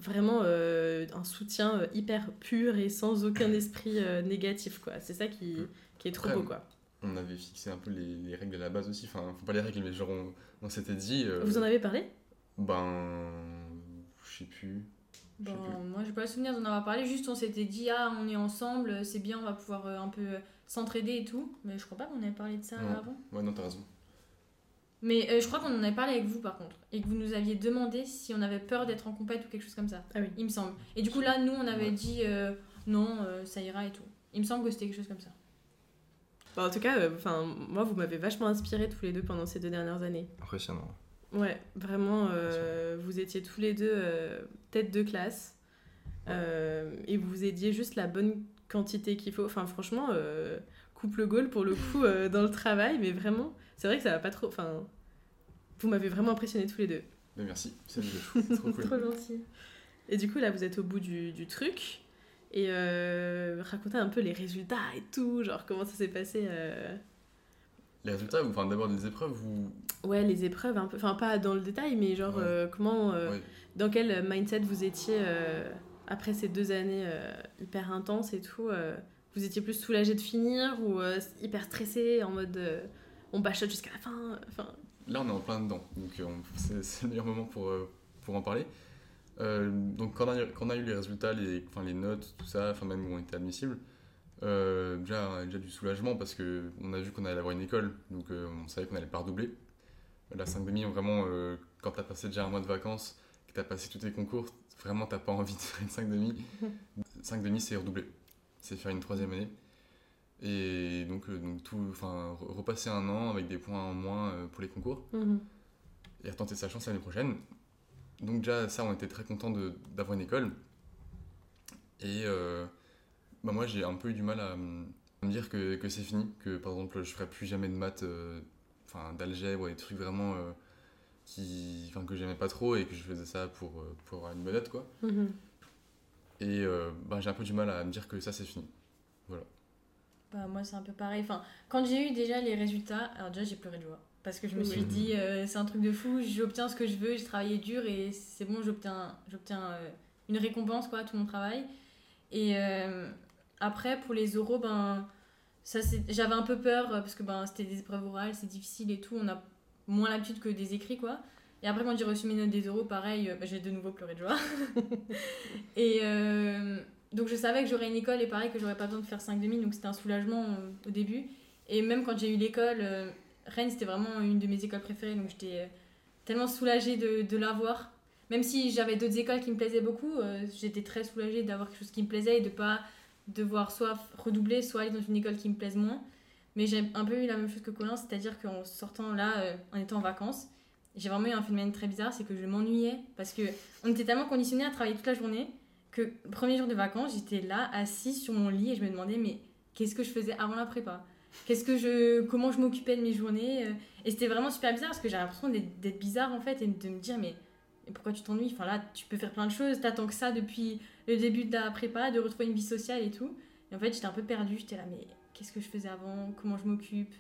S1: vraiment euh, un soutien euh, hyper pur et sans aucun esprit euh, négatif, quoi. C'est ça qui, qui est trop
S2: Après,
S1: beau, quoi.
S2: On avait fixé un peu les, les règles à la base aussi. Enfin, faut pas les règles, mais genre, on, on s'était dit. euh,
S1: Vous en avez parlé?
S2: Ben. Je sais plus. Je
S3: Bon,
S2: plus.
S3: moi, j'ai pas le souvenir d'en avoir parlé. Juste, on s'était dit, ah, on est ensemble, c'est bien, on va pouvoir euh, un peu s'entraider et tout. Mais je crois pas qu'on avait parlé de ça
S2: Non.
S3: avant.
S2: Ouais, non, t'as raison.
S3: Mais euh, je crois qu'on en avait parlé avec vous, par contre. Et que vous nous aviez demandé si on avait peur d'être en compète ou quelque chose comme ça.
S1: Ah oui.
S3: Il me semble. Et du coup, là, nous, on avait
S2: Ouais.
S3: dit, euh, non, euh, ça ira et tout. Il me semble que c'était quelque chose comme ça.
S1: Bah, En tout cas, euh, enfin, moi, vous m'avez vachement inspiré tous les deux pendant ces deux dernières années.
S4: Impressionnant.
S1: Ouais, vraiment, euh, vous étiez tous les deux euh, tête de classe euh, et vous aidiez juste la bonne quantité qu'il faut. Enfin, franchement, euh, couple goal pour le coup euh, dans le travail, mais vraiment, c'est vrai que ça va pas trop. Enfin, vous m'avez vraiment impressionné tous les deux.
S2: Mais merci, c'est trop cool.
S1: Trop gentil. Et du coup, là, vous êtes au bout du, du truc. Et euh, racontez un peu les résultats et tout, genre comment ça s'est passé. euh,
S2: Les résultats, ou enfin d'abord des épreuves ou?
S1: Ouais, les épreuves, un peu. Enfin, pas dans le détail, mais genre
S2: Ouais.
S1: euh, comment. euh,
S2: Ouais.
S1: Dans quel mindset vous étiez après ces deux années hyper intenses et tout Vous étiez plus soulagé de finir ou hyper stressé en mode on bachote jusqu'à la fin enfin,
S2: Là, on est en plein dedans, donc euh, on- c'est le meilleur moment pour, euh, pour en parler. Euh, donc, quand on, a, eu- quand on a eu les résultats, les, enfin, les notes, tout ça, enfin, même où on était admissible, euh, déjà, déjà du soulagement parce qu'on a vu qu'on allait avoir une école, donc euh, on savait qu'on allait pas redoubler. La 5 demi, vraiment, euh, quand t'as passé déjà un mois de vacances, que t'as passé tous tes concours, vraiment, t'as pas envie de faire une 5 demi. 5 demi, c'est redoubler, c'est faire une troisième année. Et donc, euh, donc tout, enfin, re- repasser un an avec des points en moins euh, pour les concours et retenter sa chance l'année prochaine. Donc déjà, ça, on était très content d'avoir une école. Et euh, bah, moi, j'ai un peu eu du mal à, me dire que, que c'est fini, que par exemple, je ferai plus jamais de maths, euh, enfin d'algèbre, des trucs vraiment euh, qui, que j'aimais pas trop et que je faisais ça pour, pour avoir une bonne note, quoi.
S1: Mhm.
S2: Et bah, j'ai un peu du mal à me dire que ça, c'est fini.
S3: Bah, moi, c'est un peu pareil. Enfin, quand j'ai eu déjà les résultats, alors déjà, j'ai pleuré de joie. Parce que je me
S1: Oui.
S3: suis dit, euh, c'est un truc de fou, j'obtiens ce que je veux, j'ai travaillé dur et c'est bon, j'obtiens j'obtiens euh, une récompense, quoi, à tout mon travail. Et euh, après, pour les oraux, ben, ça, j'avais un peu peur parce que ben, c'était des épreuves orales, c'est difficile et tout, on a moins l'habitude que des écrits, quoi. Et après, quand j'ai reçu mes notes des oraux, pareil, bah, j'ai de nouveau pleuré de joie. et euh, donc, je savais que j'aurais une école et pareil, que j'aurais pas besoin de faire 5 demi, donc c'était un soulagement euh, au début. Et même quand j'ai eu l'école, euh, Rennes, c'était vraiment une de mes écoles préférées, donc j'étais euh, tellement soulagée de, l'avoir. Même si j'avais d'autres écoles qui me plaisaient beaucoup, j'étais très soulagée d'avoir quelque chose qui me plaisait et de pas devoir soit redoubler, soit aller dans une école qui me plaise moins. Mais j'ai un peu eu la même chose que Colin, c'est-à-dire qu'en sortant là, en étant en vacances, j'ai vraiment eu un phénomène très bizarre, c'est que je m'ennuyais parce que on était tellement conditionnés à travailler toute la journée premier jour de vacances, j'étais là, assise sur mon lit et je me demandais mais qu'est-ce que je faisais avant la prépa? Qu'est-ce que je comment je m'occupais de mes journées? Et c'était vraiment super bizarre parce que j'ai l'impression d'être bizarre en fait et de me dire mais mais pourquoi tu t'ennuies? Enfin là, tu peux faire plein de choses, t'attends que ça depuis le début de la prépa, de retrouver une vie sociale et tout. Et en fait, j'étais un peu perdue, j'étais là, mais qu'est-ce que je faisais avant? Comment je m'occupe?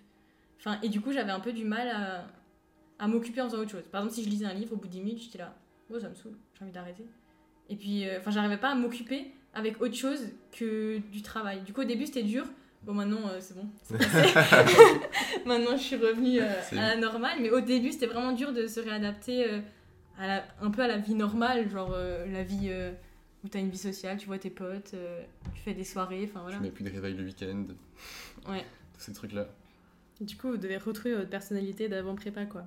S3: Enfin, et du coup, j'avais un peu du mal à, à m'occuper en faisant autre chose. Par exemple, si je lisais un livre, au bout de 10 minutes, j'étais là, oh, ça me saoule, j'ai envie d'arrêter. Et puis, euh, enfin, j'arrivais pas à m'occuper avec autre chose que du travail. Du coup, au début, c'était dur. Bon, maintenant, euh, c'est bon. maintenant, je suis revenue euh, à la normale. Mais au début, c'était vraiment dur de se réadapter euh, à la- un peu à la vie normale, genre la vie où t'as une vie sociale, tu vois tes potes, tu fais des soirées, enfin voilà.
S2: Je mets plus de réveil le week-end.
S3: Ouais.
S2: Tous ces trucs-là.
S1: Du coup, vous devez retrouver votre personnalité d'avant prépa, quoi.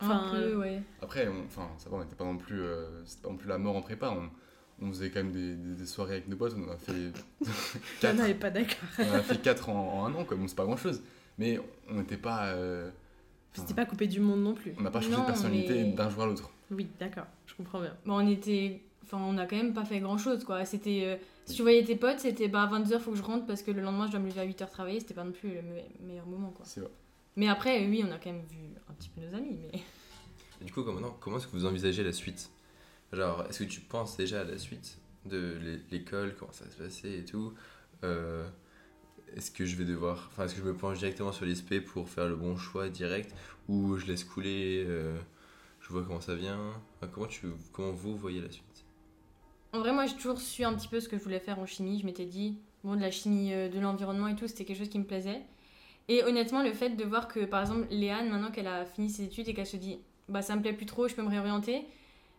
S3: Un
S1: Enfin,
S3: peu, ouais.
S2: Après, on- enfin, ça va, on n'était pas non plus, euh, c'était pas non plus la mort en prépa. On, on faisait quand même des, des- des soirées avec nos potes. On en a fait quatre,
S1: est pas d'accord.
S2: on en a fait quatre en, en un an, quoi. Bon, c'est pas grand-chose. Mais on n'était pas, euh,
S1: C'était pas coupé du monde non plus.
S2: on n'a pas changé
S3: Non,
S2: de personnalité
S3: mais-
S2: d'un jour à l'autre.
S1: Oui, d'accord, je comprends bien.
S3: Bon, on était. enfin, on a quand même pas fait grand chose quoi. C'était. euh, si tu voyais tes potes, c'était bah, à 22h, faut que je rentre parce que le lendemain, je dois me lever à 8h travailler. C'était pas non plus le me- meilleur moment quoi.
S2: C'est vrai.
S3: Mais après, oui, on a quand même vu un petit peu nos amis. Mais...
S4: Et du coup, comme maintenant, comment est-ce que vous envisagez la suite? Genre, est-ce que tu penses déjà à la suite de l'é- l'école, comment ça va se passer et tout? Euh, Est-ce que je vais devoir. Enfin, est-ce que je me penche directement sur l'ISP pour faire le bon choix direct ou je laisse couler euh, Je vois comment ça vient? Enfin, comment, tu, comment vous voyez la suite?
S3: En vrai, moi, j'ai toujours su un petit peu ce que je voulais faire en chimie. Je m'étais dit, bon, de la chimie euh, de l'environnement et tout, c'était quelque chose qui me plaisait. Et honnêtement, le fait de voir que, par exemple, Léane, maintenant qu'elle a fini ses études et qu'elle se dit, bah, ça me plaît plus trop, je peux me réorienter,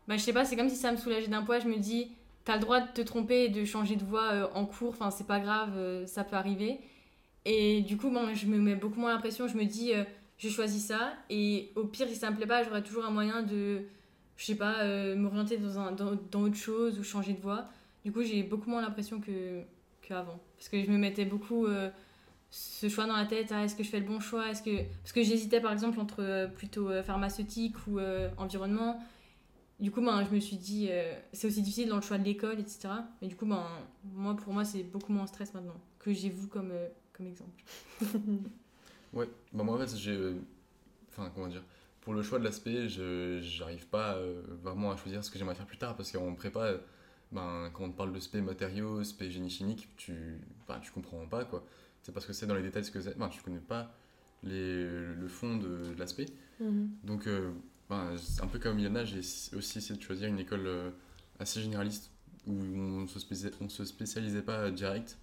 S3: bah, je sais pas, c'est comme si ça me soulageait d'un poids. Je me dis, t'as le droit de te tromper et de changer de voie euh, en cours, enfin, c'est pas grave, euh, ça peut arriver. Et du coup, bon, je me mets beaucoup moins la pression. Je me dis, euh, je choisis ça. Et au pire, si ça me plaît pas, j'aurai toujours un moyen de je sais pas, m'orienter dans, dans, dans autre chose ou changer de voie. Du coup, j'ai beaucoup moins l'impression que qu'avant. Parce que je me mettais beaucoup ce choix dans la tête. Ah, est-ce que je fais le bon choix est-ce que... Parce que j'hésitais par exemple entre euh, plutôt euh, pharmaceutique ou euh, environnement. Du coup, ben, je me suis dit, c'est aussi difficile dans le choix de l'école, etc. Mais du coup, ben, moi, pour moi, c'est beaucoup moins stress maintenant que j'ai vous comme, comme exemple.
S2: Ouais, bah moi en fait j'ai. Enfin, comment dire Pour le choix de l'aspect, je j'arrive pas vraiment à choisir ce que j'aimerais faire plus tard parce qu'en prépa, ben, quand on te parle de spé matériaux, spé génie chimique, tu, ben, tu comprends pas quoi. C'est parce que c'est dans les détails ce que c'est. Ben, tu connais pas les, le fond de, de l'aspect.
S1: Mhm.
S2: Donc, euh, ben, un peu comme Yana, j'ai aussi essayé de choisir une école euh, assez généraliste où on se, on se spécialisait pas direct.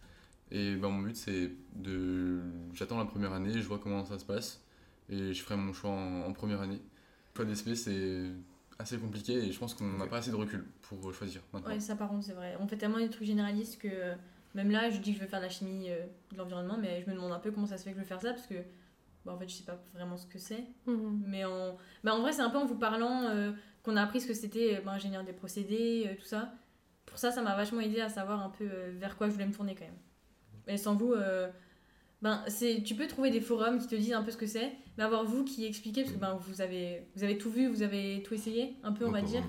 S2: Et ben, mon but, c'est de. J'attends la première année, je vois comment ça se passe et je ferai mon choix en, en première année. Le choix d'SP, c'est assez compliqué et je pense qu'on n'a pas assez de recul pour choisir maintenant.
S3: Ouais, ça par contre, c'est vrai. On fait tellement des trucs généralistes que euh, même là, je dis que je veux faire de la chimie euh, de l'environnement, mais je me demande un peu comment ça se fait que je veux faire ça parce que, bah, en fait, je sais pas vraiment ce que c'est.
S1: Mhm.
S3: Mais en, bah, en vrai, c'est un peu en vous parlant euh, qu'on a appris ce que c'était euh, bah, ingénieur des procédés, euh, tout ça. Pour ça, ça m'a vachement aidé à savoir un peu euh, vers quoi je voulais me tourner quand même. Et sans vous, euh, ben, c'est, tu peux trouver des forums qui te disent un peu ce que c'est, mais avoir vous qui expliquez, parce que ben, vous, avez, vous avez tout vu, vous avez tout essayé, un peu, on va dire.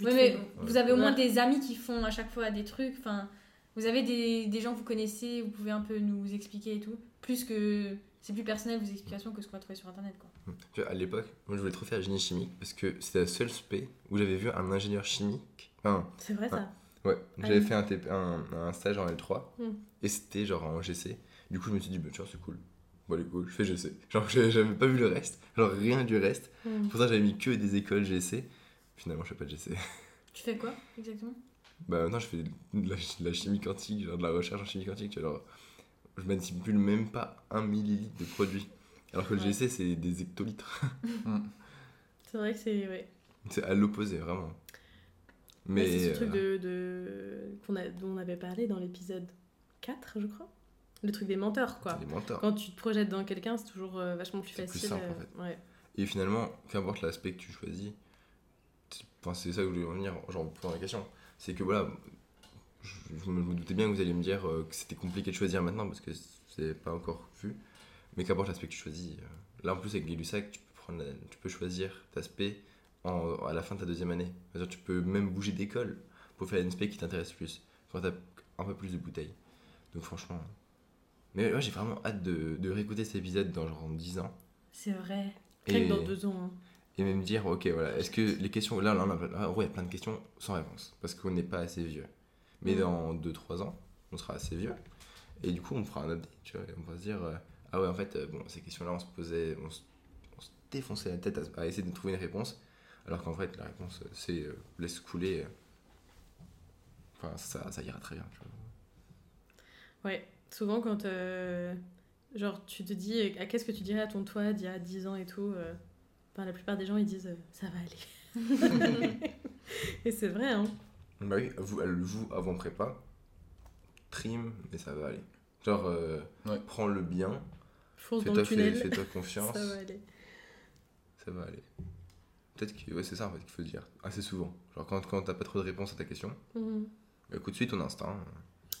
S3: Ouais, mais vous avez au moins
S1: Ouais.
S3: des amis qui font à chaque fois des trucs. Enfin, vous avez des, des gens que vous connaissez, vous pouvez un peu nous expliquer et tout. Plus que c'est plus personnel vos explications que ce qu'on va trouver sur internet. Quoi.
S4: Tu vois, à l'époque, moi je voulais trop faire génie chimique parce que c'était la seule spé où j'avais vu un ingénieur chimique. Enfin,
S1: C'est vrai ça.
S4: ouais,
S1: Ah
S4: j'avais fait un, TP un, un stage en L3
S1: Hmm.
S4: et c'était genre en GC. Du coup, je me suis dit, bah, tu vois, c'est cool. Bon, allez, cool, je fais GC. Genre, j'avais pas vu le reste, genre rien du reste.
S1: Mhm.
S4: Pour ça, j'avais mis que des écoles GC. Finalement, je fais pas de GC.
S3: Tu fais quoi exactement?
S4: Bah, maintenant, je fais de la, de la chimie quantique, genre de la recherche en chimie quantique. Tu vois, genre, je manipule même pas un millilitre de produit. Alors que le
S3: Ouais.
S4: GC, c'est des hectolitres.
S1: C'est vrai que c'est. Ouais.
S4: c'est à l'opposé, vraiment.
S1: Mais
S4: Mais.
S1: c'est ce truc
S4: euh,
S1: de, de... qu'on a... dont on avait parlé dans l'épisode 4, je crois. Le truc des menteurs, quoi.
S4: des.
S1: Quand tu te projettes dans quelqu'un, c'est toujours euh, vachement plus
S4: C'est plus
S1: facile.
S4: simple,
S1: euh,
S4: en fait.
S1: ouais.
S4: Et finalement, qu'importe l'aspect que tu choisis, c'est ça que je voulais revenir, genre pour la question, c'est que voilà, je, je me doutais bien que vous alliez me dire euh, que c'était compliqué de choisir maintenant parce que c'est pas encore vu, mais qu'importe l'aspect que tu choisis, euh, là en plus avec Gay-Lussac, tu peux, prendre tu peux choisir en, à la fin de ta deuxième année. Tu peux même bouger d'école pour faire une spé qui t'intéresse plus, quand t'as un peu plus de bouteilles. Donc franchement. Mais moi j'ai vraiment hâte de, de réécouter cet épisode dans genre 10 ans.
S3: C'est vrai.
S4: Et-
S1: dans deux ans. hein.
S4: Et même dire ok voilà est-ce que les questions là, là là, en vrai, il y a plein de questions sans réponse parce qu'on n'est pas assez vieux mais
S1: Mm.
S4: dans 2-3 ans on sera assez vieux et du coup on fera un update tu vois et on va se dire euh, ah ouais en fait euh, bon ces questions là on se posait on se, on se défonçait la tête à, à essayer de trouver une réponse alors qu'en fait la réponse euh, c'est euh, laisse couler enfin ça, ça ira très bien tu vois.
S1: Ouais, souvent quand genre tu te dis à qu'est-ce que tu dirais à ton toi d'il y a 10 ans et tout, euh, ben, la plupart des gens ils disent euh, ça va aller. et c'est vrai hein.
S4: bah oui vous, vous avant prépa trim mais ça va aller genre euh,
S2: Ouais.
S4: prends le bien fais-toi fais- confiance
S1: Ça va aller.
S4: ça va aller. Peut-être que ouais, c'est ça en fait qu'il faut se dire assez souvent. Genre quand, quand t'as pas trop de réponse à ta question,
S1: Mhm.
S4: bah, écoute suite ton instinct.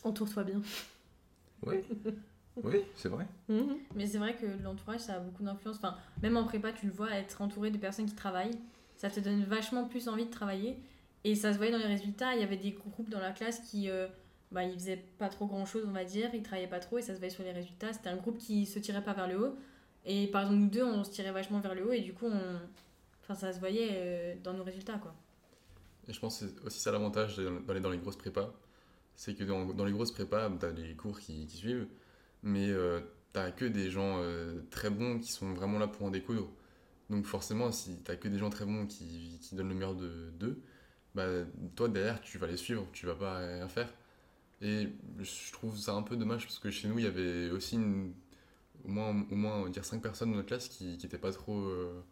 S1: Entoure-toi bien.
S4: Oui, oui, c'est vrai.
S1: Mhm.
S3: Mais c'est vrai que l'entourage, ça a beaucoup d'influence. Enfin, même en prépa, tu le vois, être entouré de personnes qui travaillent, ça te donne vachement plus envie de travailler. Et ça se voyait dans les résultats. Il y avait des groupes dans la classe qui. euh, bah, ils faisaient pas trop grand chose, on va dire. Ils travaillaient pas trop et ça se voyait sur les résultats. C'était un groupe qui se tirait pas vers le haut. Et par exemple, nous deux, on se tirait vachement vers le haut et du coup, on... enfin, ça se voyait euh, dans nos résultats, quoi.
S2: Et je pense que c'est aussi ça l'avantage d'aller dans les grosses prépas. C'est que dans, dans les grosses prépas, tu as les cours qui, qui suivent, mais euh, t'as que des gens euh, très bons qui sont vraiment là pour en découdre. Donc forcément, si t'as que des gens très bons qui, qui donnent le meilleur de- d'eux, bah, toi derrière, tu vas les suivre, tu vas pas rien faire. Et je trouve ça un peu dommage parce que chez nous, il y avait aussi au moins, au moins dire 5 personnes dans notre classe qui n'étaient pas trop, euh,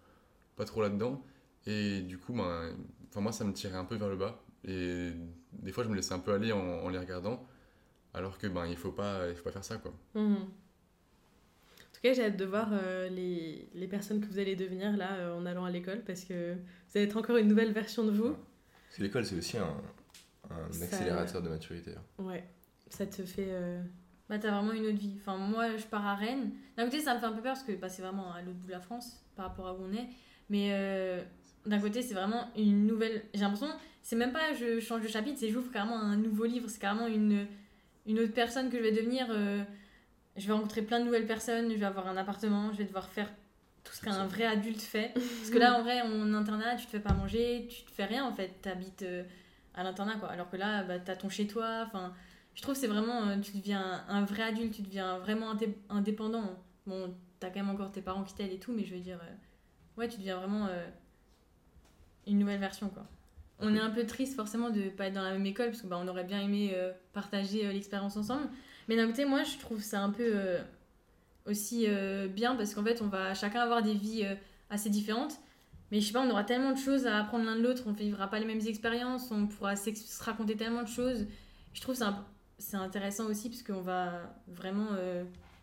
S2: trop là-dedans. Et du coup, ben, moi, ça me tirait un peu vers le bas. Et des fois, je me laissais un peu aller en les regardant. Alors que ben, il faut pas, il faut pas faire ça, quoi.
S1: Mhm. En tout cas, j'ai hâte de voir euh, les, les personnes que vous allez devenir là euh, en allant à l'école parce que vous allez être encore une nouvelle version de vous.
S4: Parce que l'école, c'est aussi un, un
S1: Ça-
S4: accélérateur de maturité. hein.
S1: Ouais, ça te fait. euh,
S3: Bah, t'as vraiment une autre vie. Enfin, moi, je pars à Rennes. D'un côté, ça me fait un peu peur parce que bah, c'est vraiment à l'autre bout de la France par rapport à où on est. Mais euh, d'un côté, c'est vraiment une nouvelle. J'ai l'impression, c'est même pas je change de chapitre, c'est j'ouvre carrément un nouveau livre. C'est carrément une, une autre personne que je vais devenir. euh, je vais rencontrer plein de nouvelles personnes, je vais avoir un appartement, je vais devoir faire tout ce qu'un vrai adulte fait. Parce que là, en vrai, en internat, tu te fais pas manger, tu te fais rien en fait. T'habites euh, à l'internat quoi. Alors que là, bah, t'as ton chez toi. Enfin, je trouve que c'est vraiment. euh, tu deviens un vrai adulte, tu deviens vraiment indé- indépendant. Bon, t'as quand même encore tes parents qui t'aident et tout, mais je veux dire. ouais, tu deviens vraiment une nouvelle version quoi. On est un peu triste forcément de pas être dans la même école parce que bah, on aurait bien aimé euh, partager euh, l'expérience ensemble. Mais d'un côté, moi je trouve ça un peu euh, aussi bien parce qu'en fait on va chacun avoir des vies assez différentes. Mais je sais pas, on aura tellement de choses à apprendre l'un de l'autre, on ne vivra pas les mêmes expériences, on pourra se raconter tellement de choses. Je trouve ça c'est intéressant aussi parce qu'on va vraiment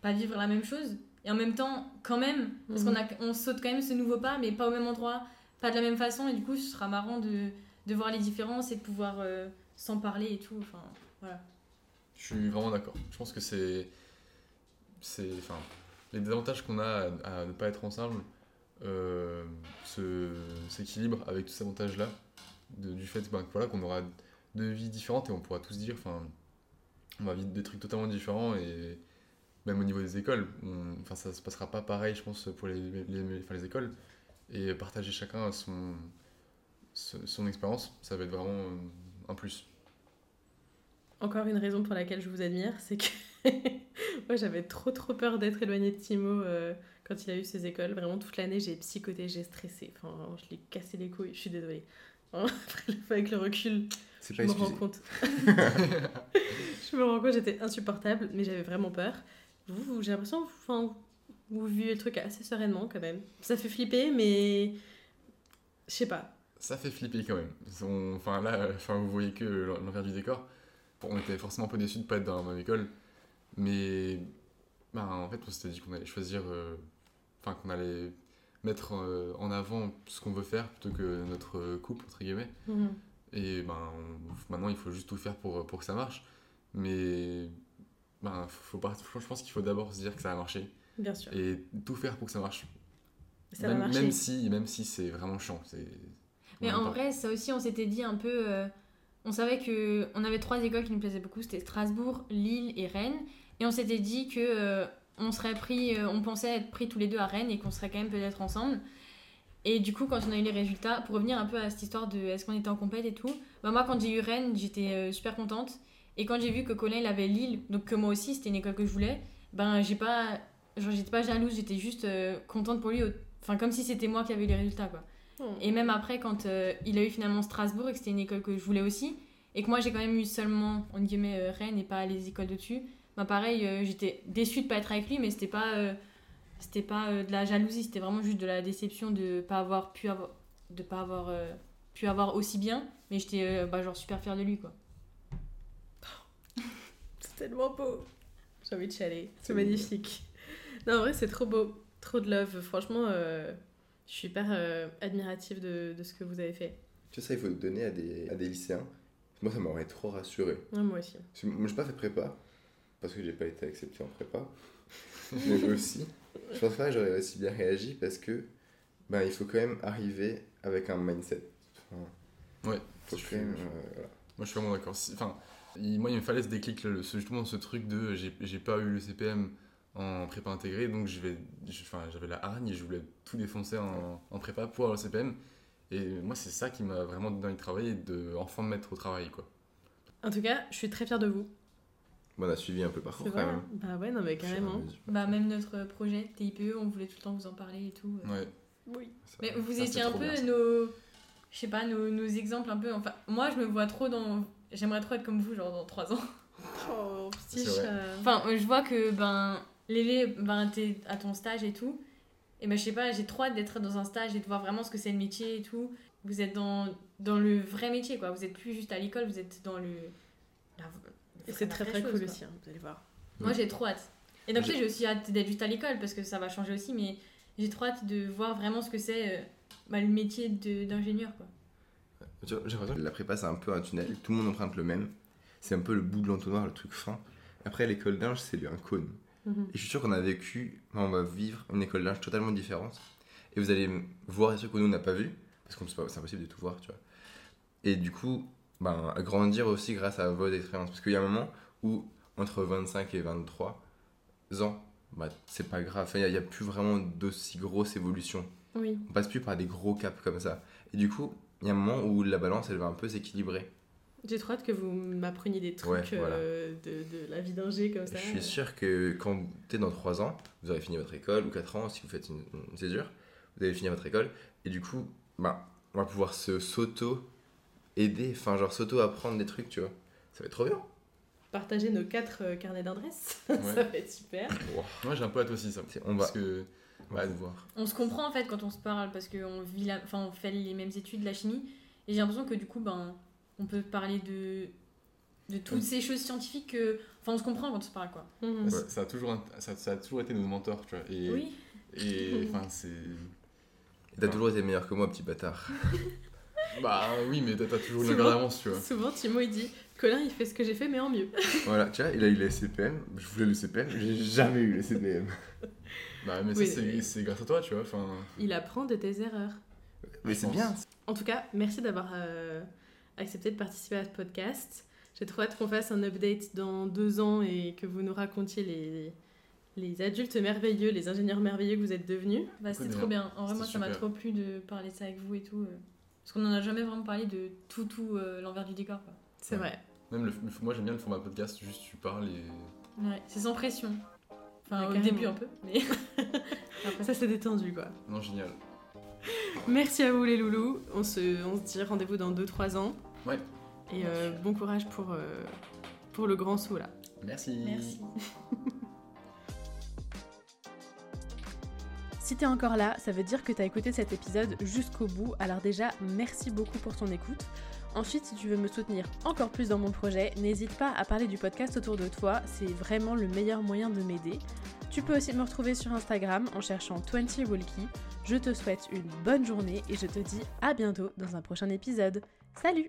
S3: pas vivre la même chose. Et en même temps, quand même, parce
S1: Mhm.
S3: qu'on a, on saute quand même ce nouveau pas, mais pas au même endroit, pas de la même façon. Et du coup, ce sera marrant de, de voir les différences et de pouvoir euh, s'en parler et tout. Enfin, voilà.
S2: Je suis vraiment d'accord. Je pense que c'est. c'est enfin, les désavantages qu'on a à, ne pas être ensemble euh, se- s'équilibrent avec tous ces avantages-là. Du fait ben, voilà, qu'on aura deux vies différentes et on pourra tous dire. Enfin, on va vivre des trucs totalement différents et même au niveau des écoles, on- enfin, ça se passera pas pareil, je pense, pour les, les écoles. Et partager chacun son, son, son expérience, ça va être vraiment euh, un plus.
S1: Encore une raison pour laquelle je vous admire, c'est que moi j'avais trop trop peur d'être éloignée de Timo euh, quand il a eu ses écoles. Vraiment toute l'année j'ai psychoté, j'ai stressé. Enfin vraiment, je l'ai cassé les couilles, je suis désolée. Après, Avec le recul,
S4: C'est
S1: je
S4: pas
S1: me rends compte. je me rends compte, j'étais insupportable, mais j'avais vraiment peur. Vous, vous- j'ai l'impression enfin, vous vivez le truc assez sereinement quand même. Ça fait flipper, mais je sais pas.
S2: Ça fait flipper quand même. Enfin là, euh, enfin, vous voyez que l'envers du décor. Bon, on était forcément un peu déçus de pas être dans la même école. Mais ben, en fait, on s'était dit qu'on allait choisir. euh, Enfin, qu'on allait mettre euh, en avant ce qu'on veut faire plutôt que notre couple, entre guillemets.
S1: Mhm.
S2: Et ben, maintenant, il faut juste tout faire pour, pour que ça marche. Mais ben, faut pas, je pense qu'il faut d'abord se dire que ça va marcher.
S1: Bien sûr.
S2: Et tout faire pour que ça marche.
S1: Ça
S2: même,
S1: va marcher.
S2: même si, même si c'est vraiment chiant. c'est-
S3: Mais en vrai, ça aussi, on s'était dit un peu. euh, on savait que on avait trois écoles qui nous plaisaient beaucoup c'était Strasbourg, Lille et Rennes. Et on s'était dit que euh, on serait pris, euh, on pensait être pris tous les deux à Rennes et qu'on serait quand même peut-être ensemble. Et du coup, quand on a eu les résultats, pour revenir un peu à cette histoire de est-ce qu'on était en compète et tout, bah moi, quand j'ai eu Rennes, j'étais super contente. Et quand j'ai vu que Colin il avait Lille, donc que moi aussi, c'était une école que je voulais, ben j'ai pas. Genre, j'étais pas jalouse, j'étais juste contente pour lui. Enfin, comme si c'était moi qui avais eu les résultats, quoi. Et même après, quand euh, il a eu finalement Strasbourg et que c'était une école que je voulais aussi, et que moi j'ai quand même eu seulement, en guillemets, euh, Rennes et pas les écoles de-dessus, bah pareil, euh, j'étais déçue de pas être avec lui, mais c'était pas, euh, c'était pas euh, de la jalousie, c'était vraiment juste de la déception de pas avoir pu avoir, de pas avoir euh, pu avoir aussi bien, mais j'étais euh, bah, genre super fière de lui, quoi.
S1: C'est tellement beau. J'ai envie de chialer. C'est magnifique. Non, en vrai, c'est trop beau. Trop de love. Franchement, euh, je suis hyper euh, admirative de, de ce que vous avez fait.
S4: Tu sais, ça, il faut le donner à des, à des lycéens. Moi, ça m'aurait trop rassuré.
S1: Ouais, moi aussi.
S4: Parce que Moi, j'ai pas fait prépa, parce que j'ai pas été accepté en prépa. Mais aussi, je pense pas que j'aurais aussi bien réagi parce que ben, il faut quand même arriver avec un mindset. Enfin,
S2: Ouais,
S4: Faut
S2: je
S4: quand
S2: suis-
S4: même, euh, voilà.
S2: Moi, je suis vraiment d'accord. Enfin, il- moi, il me fallait ce déclic, là, le- ce- justement ce truc de j'ai pas eu le CPM en prépa intégrée, donc j'avais la hargne et je voulais tout défoncer en, en prépa pour avoir le CPM. Et moi, c'est ça qui m'a vraiment donné envie de travailler et de enfin me mettre au travail, quoi.
S1: En tout cas, je suis très fière de vous.
S4: Bon, on a suivi un peu le parcours quand même.
S1: Bah ouais, non mais carrément.
S3: Bah, même notre projet TIPE, on voulait tout le temps vous en parler et tout.
S2: Ouais.
S1: Oui.
S2: Ça-
S3: Mais vous
S2: ça,
S3: étiez un peu
S2: bien,
S3: nos. Je sais pas, nos, nos exemples un peu. Enfin, moi, je me vois trop dans. J'aimerais trop être comme vous, genre dans 3 ans.
S1: Oh, petit chat.
S3: Enfin, euh, je vois que, ben, Lélé, ben, t'es à ton stage et tout. Et ben, je sais pas, j'ai trop hâte d'être dans un stage et de voir vraiment ce que c'est le métier et tout. Vous êtes dans, dans le vrai métier, quoi. Vous êtes plus juste à l'école, vous êtes dans le. la-
S1: Et
S3: la
S1: c'est très très
S3: chose,
S1: cool
S3: quoi.
S1: aussi, hein, vous allez voir.
S3: Moi, j'ai trop hâte. Et donc,
S4: J'ai-
S3: j'ai aussi hâte d'être juste à l'école parce que ça va changer aussi, mais j'ai trop hâte de voir vraiment ce que c'est euh, bah, le métier de- d'ingénieur, quoi.
S4: J'ai l'impression que la prépa, c'est un peu un tunnel. Tout le monde emprunte le même. C'est un peu le bout de l'entonnoir, le truc fin. Après, l'école d'ingé, c'est un cône.
S1: Mhm.
S4: Et je suis sûr qu'on a vécu, enfin, on va vivre une école d'ingé totalement différente. Et vous allez voir des trucs que nous, on n'a pas vu. Parce que c'est impossible de tout voir, tu vois. Et du coup, ben, grandir aussi grâce à vos expériences. Parce qu'il y a un moment où, entre 25 et 23 ans, bah, c'est pas grave. Enfin, Il n'y a, plus vraiment d'aussi grosse évolution.
S1: Oui.
S4: On passe plus par des gros caps comme ça. Et du coup, il y a un moment où la balance, elle va un peu s'équilibrer.
S1: J'ai trop hâte que vous m'appreniez des trucs
S4: Ouais, voilà.
S1: euh, de, de la vie d'ingé comme ça.
S4: Je suis sûr que quand tu es dans 3 ans, vous aurez fini votre école, ou 4 ans si vous faites une, une césure, vous allez finir votre école, et du coup, bah, on va pouvoir se s'auto-aider, enfin, genre s'auto-apprendre des trucs, tu vois. Ça va être trop bien.
S1: Partager nos quatre euh, carnets d'adresses,
S2: Ouais.
S1: ça va être super.
S2: Moi, j'ai un peu hâte aussi, ça.
S4: On va,
S2: que,
S4: on va pouvoir.
S3: On se comprend en fait quand on se parle parce qu'on vit la... enfin, on fait les mêmes études, la chimie, et j'ai l'impression que du coup, ben, on peut parler de, de toutes ces choses scientifiques que. Enfin, on se comprend quand on se parle, quoi.
S1: Mhm.
S2: ça, ça a toujours, ça, ça a toujours été nos mentors, tu vois. Et,
S3: Oui.
S2: et enfin, c'est.
S4: T'as toujours été meilleur que moi, petit bâtard.
S2: Bah oui, mais t'as toujours une
S1: Souvent.
S2: longueur d'avance, tu vois.
S1: Souvent, Timo il dit Colin il fait ce que j'ai fait mais en mieux.
S4: voilà, tu vois, il a eu le CPM, je voulais le CPM, j'ai jamais eu le CPM.
S2: Bah, mais
S1: Oui,
S2: ça, c'est
S1: mais-
S2: c'est grâce à toi, tu vois. Enfin,
S1: Il apprend de tes erreurs.
S4: Mais c'est bien.
S1: En tout cas, merci d'avoir euh, accepté de participer à ce podcast. J'ai trop hâte qu'on fasse un update dans deux ans et que vous nous racontiez les, les adultes merveilleux, les ingénieurs merveilleux que vous êtes devenus.
S3: Bah, c'était trop bien. En vrai, moi, ça m'a trop plu de parler de ça avec vous et tout. euh, Parce qu'on en a jamais vraiment parlé de tout, tout euh, l'envers du décor, quoi.
S1: C'est
S2: Ouais.
S1: vrai.
S2: même le, moi, j'aime bien le format podcast, juste tu parles et.
S3: Ouais, c'est sans pression. Enfin,
S1: Ouais,
S3: au début un peu, mais. Après,
S1: Ça s'est détendu quoi.
S2: Non, génial.
S1: Merci à vous les loulous. On se, on se dit rendez-vous dans 2-3 ans.
S2: Ouais.
S1: Et euh, bon courage pour, euh, pour le grand saut là.
S2: Merci.
S3: Merci.
S1: Si t'es encore là, ça veut dire que t'as écouté cet épisode jusqu'au bout. Alors déjà, merci beaucoup pour ton écoute. Ensuite, si tu veux me soutenir encore plus dans mon projet, n'hésite pas à parler du podcast autour de toi, c'est vraiment le meilleur moyen de m'aider. Tu peux aussi me retrouver sur Instagram en cherchant 20 Walkie. Je te souhaite une bonne journée et je te dis à bientôt dans un prochain épisode. Salut